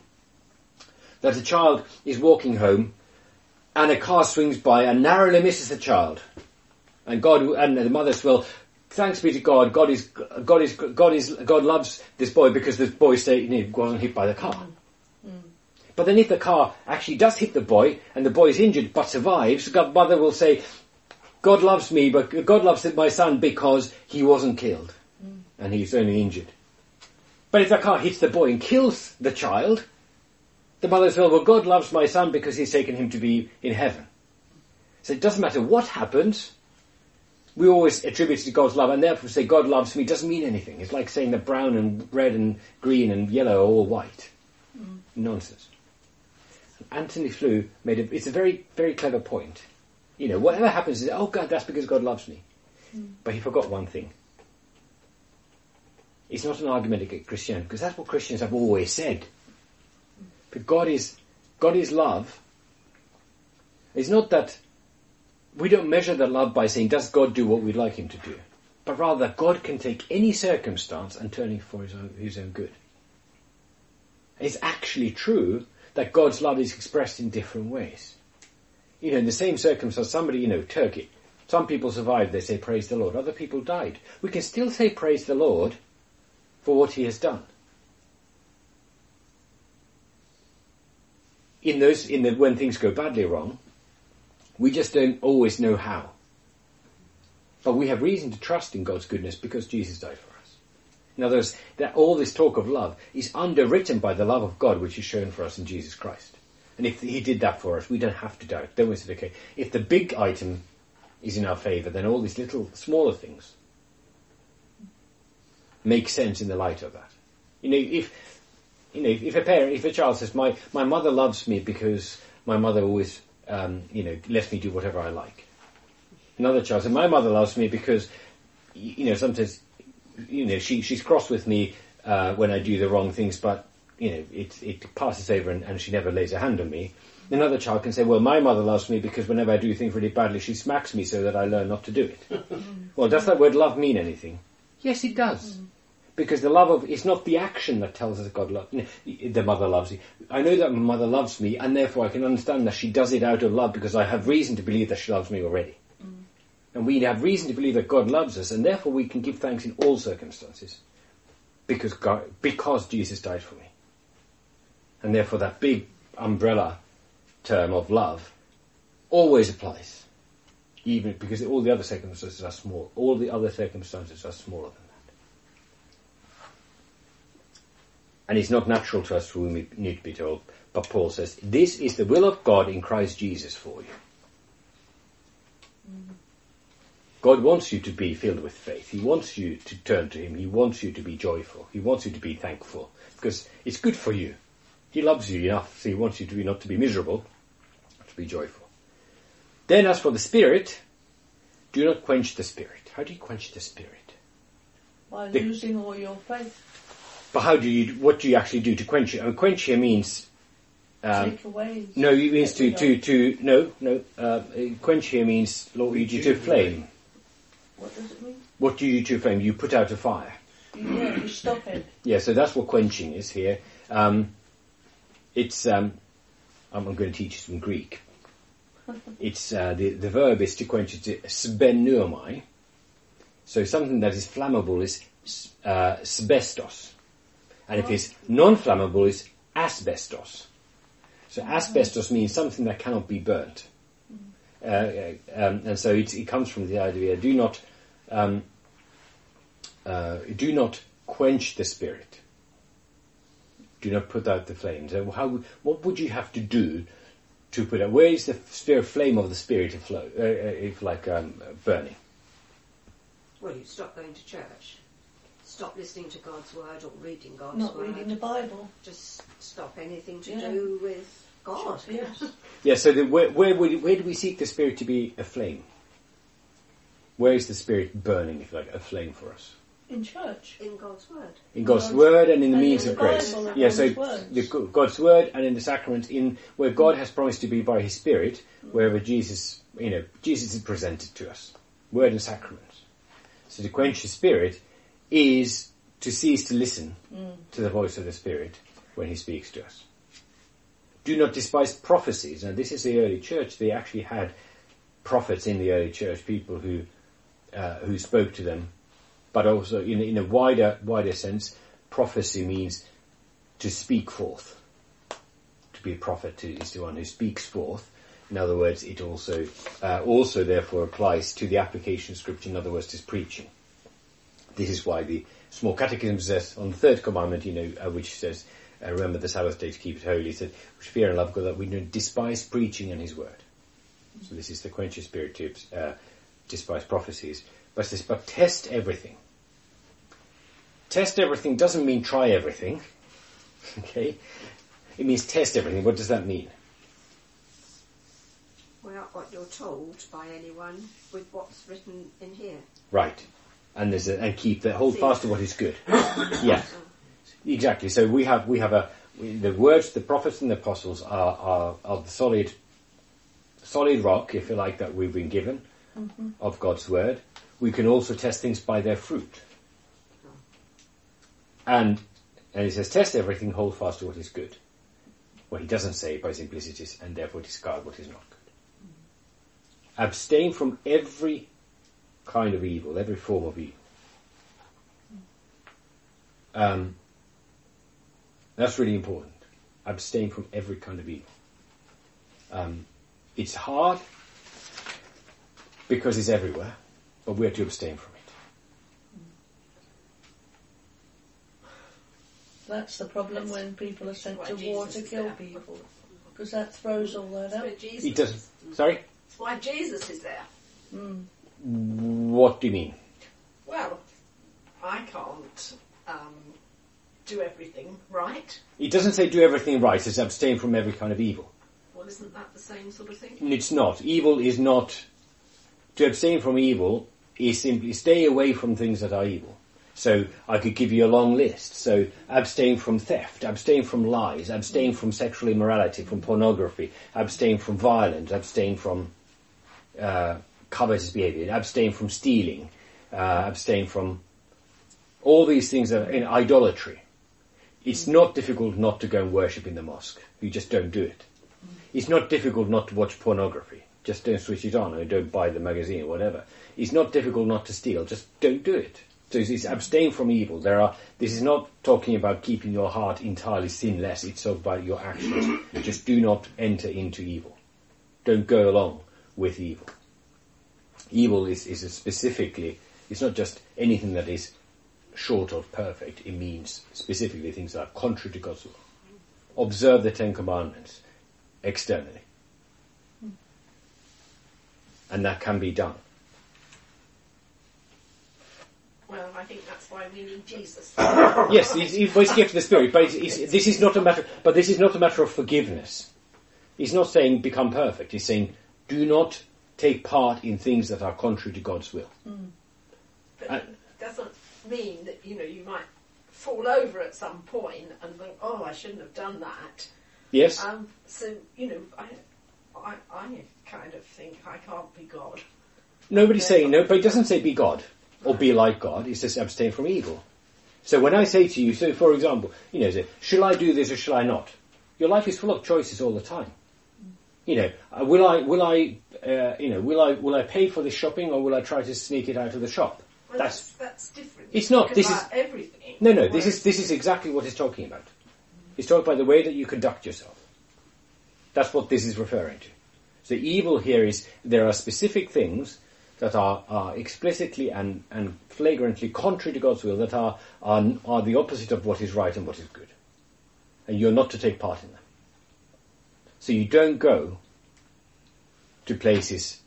that a child is walking home and a car swings by and narrowly misses the child. And God, and the mother says, well, thanks be to God, God is, God is, God is, God loves this boy because this boy stay, you know, wasn't hit by the car. Mm. But then if the car actually does hit the boy and the boy is injured but survives, the mother will say, God loves me, but God loves my son because he wasn't killed mm. and he's only injured. But if the car hits the boy and kills the child, the mother says, well, God loves my son because he's taken him to be in heaven. So it doesn't matter what happens, we always attribute it to God's love, and therefore say God loves me doesn't mean anything. It's like saying that brown and red and green and yellow are all white. Mm. Nonsense. Antony Flew made a, it's a very, very clever point. You know, whatever happens is, oh God, that's because God loves me. Mm. But he forgot one thing. It's not an argument against Christianity, because that's what Christians have always said. But God is, God is love. It's not that we don't measure the love by saying, does God do what we'd like him to do? But rather, God can take any circumstance and turn it for his own, his own good. It's actually true that God's love is expressed in different ways. You know, in the same circumstance, somebody, you know, Turkey, some people survived, they say praise the Lord. Other people died. We can still say praise the Lord for what he has done. In those, in the, when things go badly wrong, we just don't always know how. But we have reason to trust in God's goodness because Jesus died for us. In other words, that all this talk of love is underwritten by the love of God which is shown for us in Jesus Christ. And if He did that for us, we don't have to doubt. Then we say, okay, if the big item is in our favour, then all these little, smaller things make sense in the light of that. You know, if, you know, if a parent, if a child says, my, my mother loves me because my mother always, um, you know, lets me do whatever I like. Another child says, my mother loves me because, you know, sometimes, you know, she, she's cross with me, uh, when I do the wrong things, but, you know, it, it passes over and, and she never lays a hand on me. Another child can say, well, my mother loves me because whenever I do things really badly, she smacks me so that I learn not to do it. well, does that word love mean anything? Yes, it does. Because the love of, it's not the action that tells us God loves, the mother loves you. I know that my mother loves me and therefore I can understand that she does it out of love because I have reason to believe that she loves me already. Mm. And we have reason to believe that God loves us and therefore we can give thanks in all circumstances. Because God, because Jesus died for me. And therefore that big umbrella term of love always applies. Even because all the other circumstances are small. All the other circumstances are smaller than that. And it's not natural to us who we need to be told. But Paul says, this is the will of God in Christ Jesus for you. God wants you to be filled with faith. He wants you to turn to Him. He wants you to be joyful. He wants you to be thankful. Because it's good for you. He loves you enough, so He wants you to be not to be miserable, to be joyful. Then as for the Spirit, do not quench the Spirit. How do you quench the Spirit? By The- losing all your faith, But how do you, what do you actually do to quench it? I mean, quench here means, um, take away. no, it means to, to, to, no, no, uh, quench here means, Lord, you do to flame. What does it mean? What do you do to flame? You put out a fire. Yeah, you stop it. Yeah, so that's what quenching is here. Um, it's, um, I'm, I'm going to teach you some Greek. It's, uh, the, the verb is to quench, sbenuomai. So something that is flammable is uh, sbestos. And if it's non-flammable it's asbestos. So asbestos means something that cannot be burnt. Uh, uh, um, and so it, it comes from the idea, do not, um, uh, do not quench the spirit. Do not put out the flames. So how, what would you have to do to put out, where is the spirit flame of the spirit to flow, uh, uh, if like um, burning? Well, you stop going to church. Stop listening to God's word or reading God's Not word. reading the Bible. Just stop anything to Yeah. do with God. Yes. Yeah, so the, where, where, where do we seek the spirit to be a flame? Where is the spirit burning, if you like, a flame for us? In church. In God's word. In God's God's- word and in the and means in of the grace. Bible and Yeah, so God's words. the, God's word and in the sacraments, in where God has promised to be by His Spirit, wherever Jesus, you know, Jesus is presented to us. Word and sacraments. So to quench the Spirit is to cease to listen to the voice of the Spirit when He speaks to us. Do not despise prophecies. Now this is the early church. They actually had prophets in the early church, people who uh, who spoke to them but also in, in a wider wider sense, prophecy means to speak forth. To be a prophet is the one who speaks forth. In other words, it also uh, also therefore applies to the application of scripture. In other words, to preaching. This is why the small catechism says on the third commandment, you know, uh, which says, uh, "Remember the Sabbath day to keep it holy." Said, "We fear and love God that we don't despise preaching and His word." So this is the quench your spirit to uh, despise prophecies. But says, but test everything. Test everything doesn't mean try everything. okay? It means test everything. What does that mean? Well, what you're told by anyone with what's written in here. Right. And there's a, and keep the hold fast to what is good. yeah. Exactly. So we have we have a the words the prophets and the apostles are, are are the solid solid rock, if you like, that we've been given mm-hmm. of God's word. We can also test things by their fruit. And and it says test everything, hold fast to what is good. Well, he doesn't say by simplicity and therefore discard what is not good. Mm. abstain from every kind of evil, every form of evil. Um, that's really important. Abstain from every kind of evil. Um, it's hard because it's everywhere, but we're to abstain from it. That's the problem That's when people are sent why to war to kill there. people. Because that throws all that That's why out. It doesn't. Sorry. That's why Jesus is there. Mm. What do you mean? Well, I can't um, do everything right. It doesn't say do everything right. It's abstain from every kind of evil. Well, isn't that the same sort of thing? It's not. Evil is not. To abstain from evil is simply stay away from things that are evil. So I could give you a long list. So abstain from theft, abstain from lies, abstain from sexual immorality, from pornography, abstain from violence, abstain from uh, covetous behavior, abstain from stealing, uh, abstain from all these things are in idolatry. It's not difficult not to go and worship in the mosque. You just don't do it. It's not difficult not to watch pornography. Just don't switch it on or don't buy the magazine or whatever. It's not difficult not to steal. Just don't do it. So it's, it's abstain from evil. There are. This is not talking about keeping your heart entirely sinless. It's about your actions. Just do not enter into evil. Don't go along with evil. Evil is, is a specifically. It's not just anything that is short of perfect. It means specifically things that are contrary to God's will. Observe the Ten Commandments externally. And that can be done. Well, I think that's why we need Jesus. Yes, it's, it's it's gift of the Spirit, but it's, it's, this is not a matter. But this is not a matter of forgiveness. He's not saying become perfect. He's saying do not take part in things that are contrary to God's will. But I- it doesn't mean that, you know, you might fall over at some point and think, oh, I shouldn't have done that. Yes, Um, so, you know, I, I, I kind of think I can't be God. nobody's saying no, but it doesn't say be God or be like God. It says abstain from evil. So when I say to you, so for example, you know, say, shall I do this or shall I not? Your life is full of choices all the time. You know, uh, will I, will I, uh, you know, will I, will I pay for this shopping or will I try to sneak it out of the shop? Well, That's that's, that's different. It's not, this is- everything. No, no, this is this is exactly what he's talking about. He's talking about the way that you conduct yourself. That's what this is referring to. So evil here is there are specific things that are, are explicitly and, and flagrantly contrary to God's will that are, are are the opposite of what is right and what is good. And you're not to take part in them. So you don't go to places,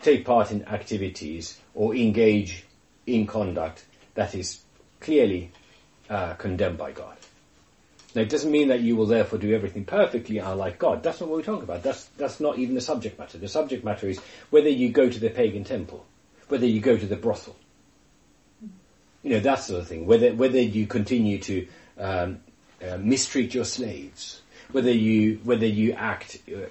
take part in activities or engage in conduct that is clearly uh, condemned by God. Now, it doesn't mean that you will therefore do everything perfectly and like God. That's not what we're talking about. That's, that's not even the subject matter. The subject matter is whether you go to the pagan temple, whether you go to the brothel. You know, that sort of thing. Whether, whether you continue to um, uh, mistreat your slaves, whether you, whether you act, uh,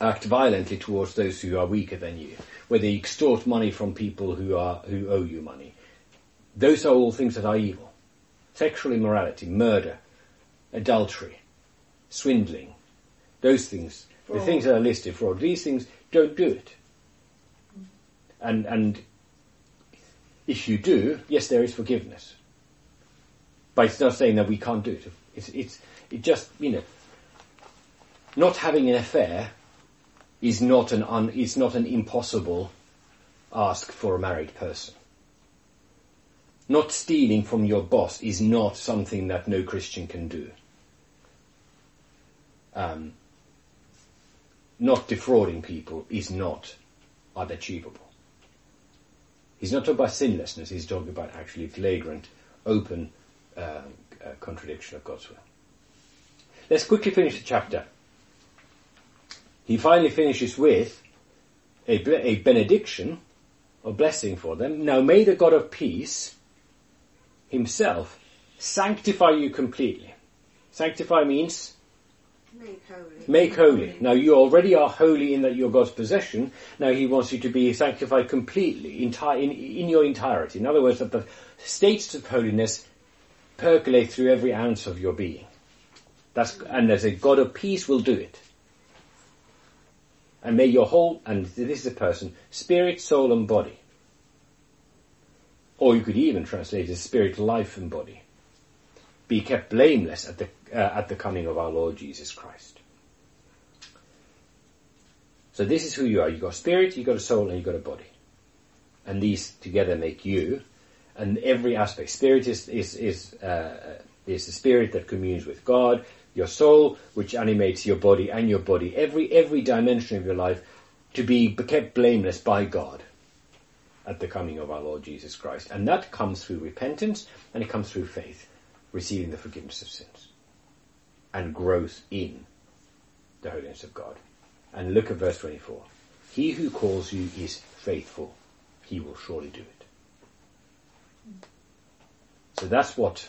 act violently towards those who are weaker than you, whether you extort money from people who are, who owe you money. Those are all things that are evil. Sexual immorality, murder, adultery, swindling, those things, the things that are listed, fraud, these things, don't do it. And, and if you do, yes, there is forgiveness. But it's not saying that we can't do it. It's, it's, it just, you know, not having an affair is not an un, is not an impossible ask for a married person. Not stealing from your boss is not something that no Christian can do. Um, not defrauding people is not unachievable. He's not talking about sinlessness, he's talking about actually flagrant, open uh, uh, contradiction of God's will. Let's quickly finish the chapter. He finally finishes with a, a benediction, a blessing for them. Now may the God of peace himself sanctify you completely. Sanctify means Make holy. make holy. Now you already are holy in that you're God's possession. Now He wants you to be sanctified completely, entire, in, in your entirety. In other words, that the states of holiness percolate through every ounce of your being. That's, and as a God of peace will do it. And may your whole, and this is a person, spirit, soul and body. Or you could even translate it spirit, life and body. Be kept blameless at the, uh, at the coming of our Lord Jesus Christ. So this is who you are. You've got spirit, you've got a soul, and you've got a body. And these together make you. And every aspect. Spirit is, is, is, uh, is the spirit that communes with God. Your soul, which animates your body and your body. Every, every dimension of your life to be kept blameless by God at the coming of our Lord Jesus Christ. And that comes through repentance and it comes through faith, receiving the forgiveness of sins and growth in the holiness of God. And look at verse 24. He who calls you is faithful. He will surely do it. So that's what,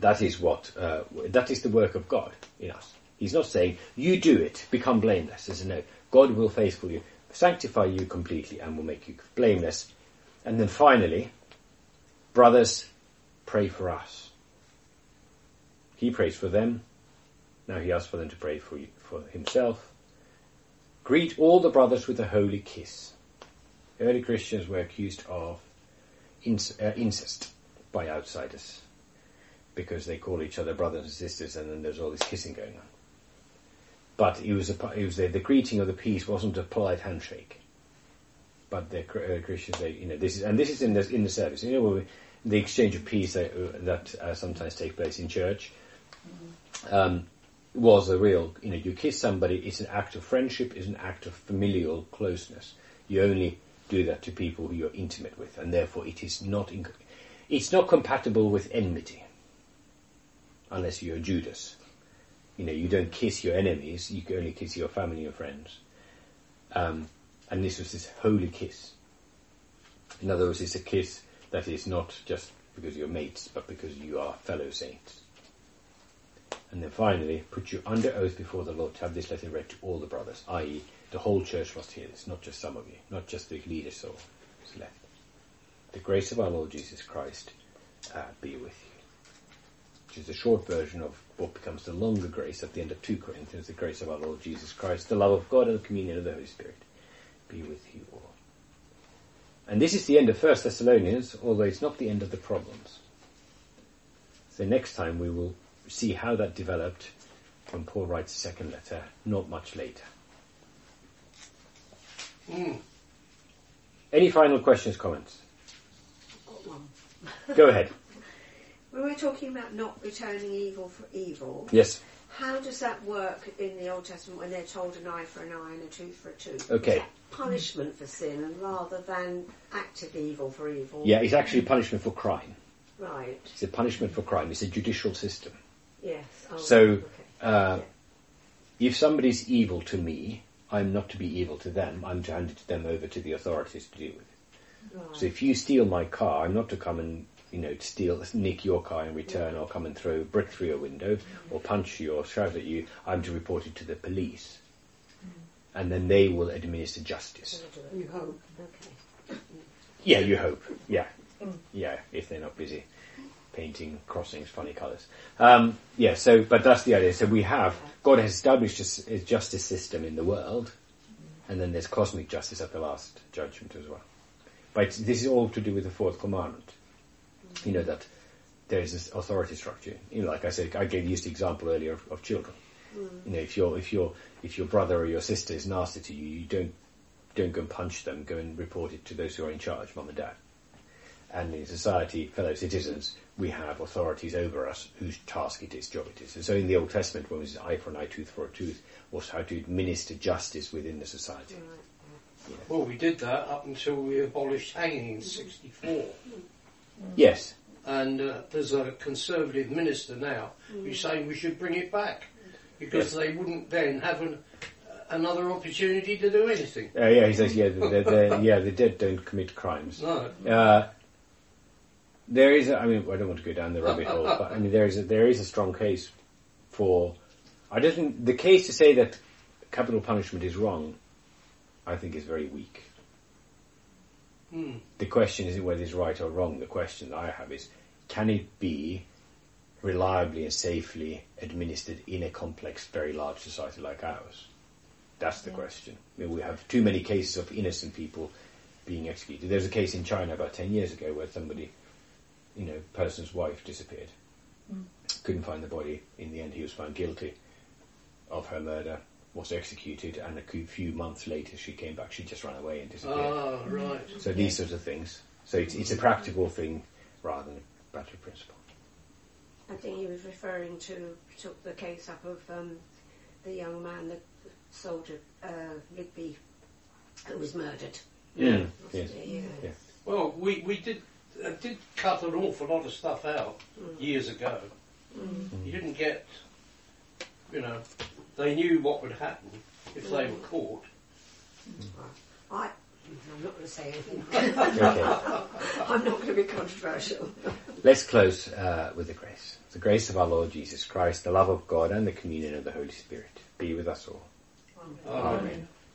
that is what, uh, that is the work of God in us. He's not saying, you do it, become blameless. There's a no. God will faithful you, sanctify you completely and will make you blameless. And then finally, brothers, pray for us. He prays for them. Now he asks for them to pray for you, for himself. Greet all the brothers with a holy kiss. Early Christians were accused of uh, incest by outsiders because they call each other brothers and sisters, and then there's all this kissing going on. But it was, a, it was a, the greeting of the peace wasn't a polite handshake, but the uh, Christians, they, you know, this is and this is in the in the service. You know, the exchange of peace that, uh, that uh, sometimes take place in church. Um, was a real, you know, you kiss somebody, it's an act of friendship, it's an act of familial closeness. You only do that to people who you're intimate with, and therefore it is not, inc- it's not compatible with enmity. Unless you're Judas. You know, you don't kiss your enemies, you only kiss your family and friends. Um, and this was this holy kiss. In other words, it's a kiss that is not just because you're mates, but because you are fellow saints. And then finally, put you under oath before the Lord to have this letter read to all the brothers, i.e., the whole church must hear this, not just some of you, not just the leaders or left. The grace of our Lord Jesus Christ uh, be with you. Which is a short version of what becomes the longer grace at the end of 2 Corinthians, the grace of our Lord Jesus Christ, the love of God and the communion of the Holy Spirit be with you all. And this is the end of 1 Thessalonians, although it's not the end of the problems. So next time we will see how that developed when Paul writes a second letter, not much later. Mm. Any final questions, comments? Go ahead. When we're talking about not returning evil for evil, Yes. how does that work in the Old Testament when they're told an eye for an eye and a tooth for a tooth? Okay. Punishment for sin rather than active evil for evil? Yeah, it's actually punishment for crime. Right. It's a punishment for crime. It's a judicial system. Yes. Oh, So, okay. uh, if somebody's evil to me, I'm not to be evil to them. I'm to hand it to them over to the authorities to deal with it. Right. So if you steal my car, I'm not to come and you know steal, nick your car in return, or come and throw a brick through your window, or punch you, or shout at you. I'm to report it to the police, and then they will administer justice. You hope. Okay. Yeah, you hope. Yeah, yeah. If they're not busy painting crossings, funny colours. Um, yeah. So, but that's the idea. So we have God has established a s- a justice system in the world, and then there's cosmic justice at the last judgment as well. But this is all to do with the fourth commandment. You know that there is this authority structure. You know, like I said, I gave used the example earlier of, of children. Mm. You know, if your if your if your brother or your sister is nasty to you, you don't don't go and punch them. Go and report it to those who are in charge, mum and dad. And in society, fellow citizens, we have authorities over us whose task it is, job it is. And so in the Old Testament, when it was eye for an eye, tooth for a tooth, was how to administer justice within the society. Well, we did that up until we abolished hanging in '64. Yes. And uh, there's a conservative minister now who's saying we should bring it back because they wouldn't then have an, another opportunity to do anything. Uh, yeah, he says, yeah, the, the, the, yeah, the dead don't commit crimes. No. Uh, there is, a, I mean, I don't want to go down the rabbit hole, but I mean, there is a, there is a strong case for. I don't think the case to say that capital punishment is wrong. I think is very weak. The question isn't whether it's right or wrong. The question I have is, can it be reliably and safely administered in a complex, very large society like ours? That's the question. I mean, we have too many cases of innocent people being executed. There was a case in China about 10 years ago where somebody, you know, person's wife disappeared. Mm. Couldn't find the body. In the end, he was found guilty of her murder, was executed, and a few months later she came back. She just ran away and disappeared. Ah, right. so these sorts of things. So it's, it's a practical thing rather than a battery principle. I think he was referring to took the case up of um, the young man, the soldier uh, Rigby, who was murdered. Yeah. Yes. Yeah. Yeah. Well, we, we did uh, did cut an awful lot of stuff out years ago. You didn't get, you know, they knew what would happen if they were caught. I, I'm not going to say anything. Okay. I'm not going to be controversial. Let's close uh, with the grace. The grace of our Lord Jesus Christ, the love of God, and the communion of the Holy Spirit be with us all. Amen. Amen.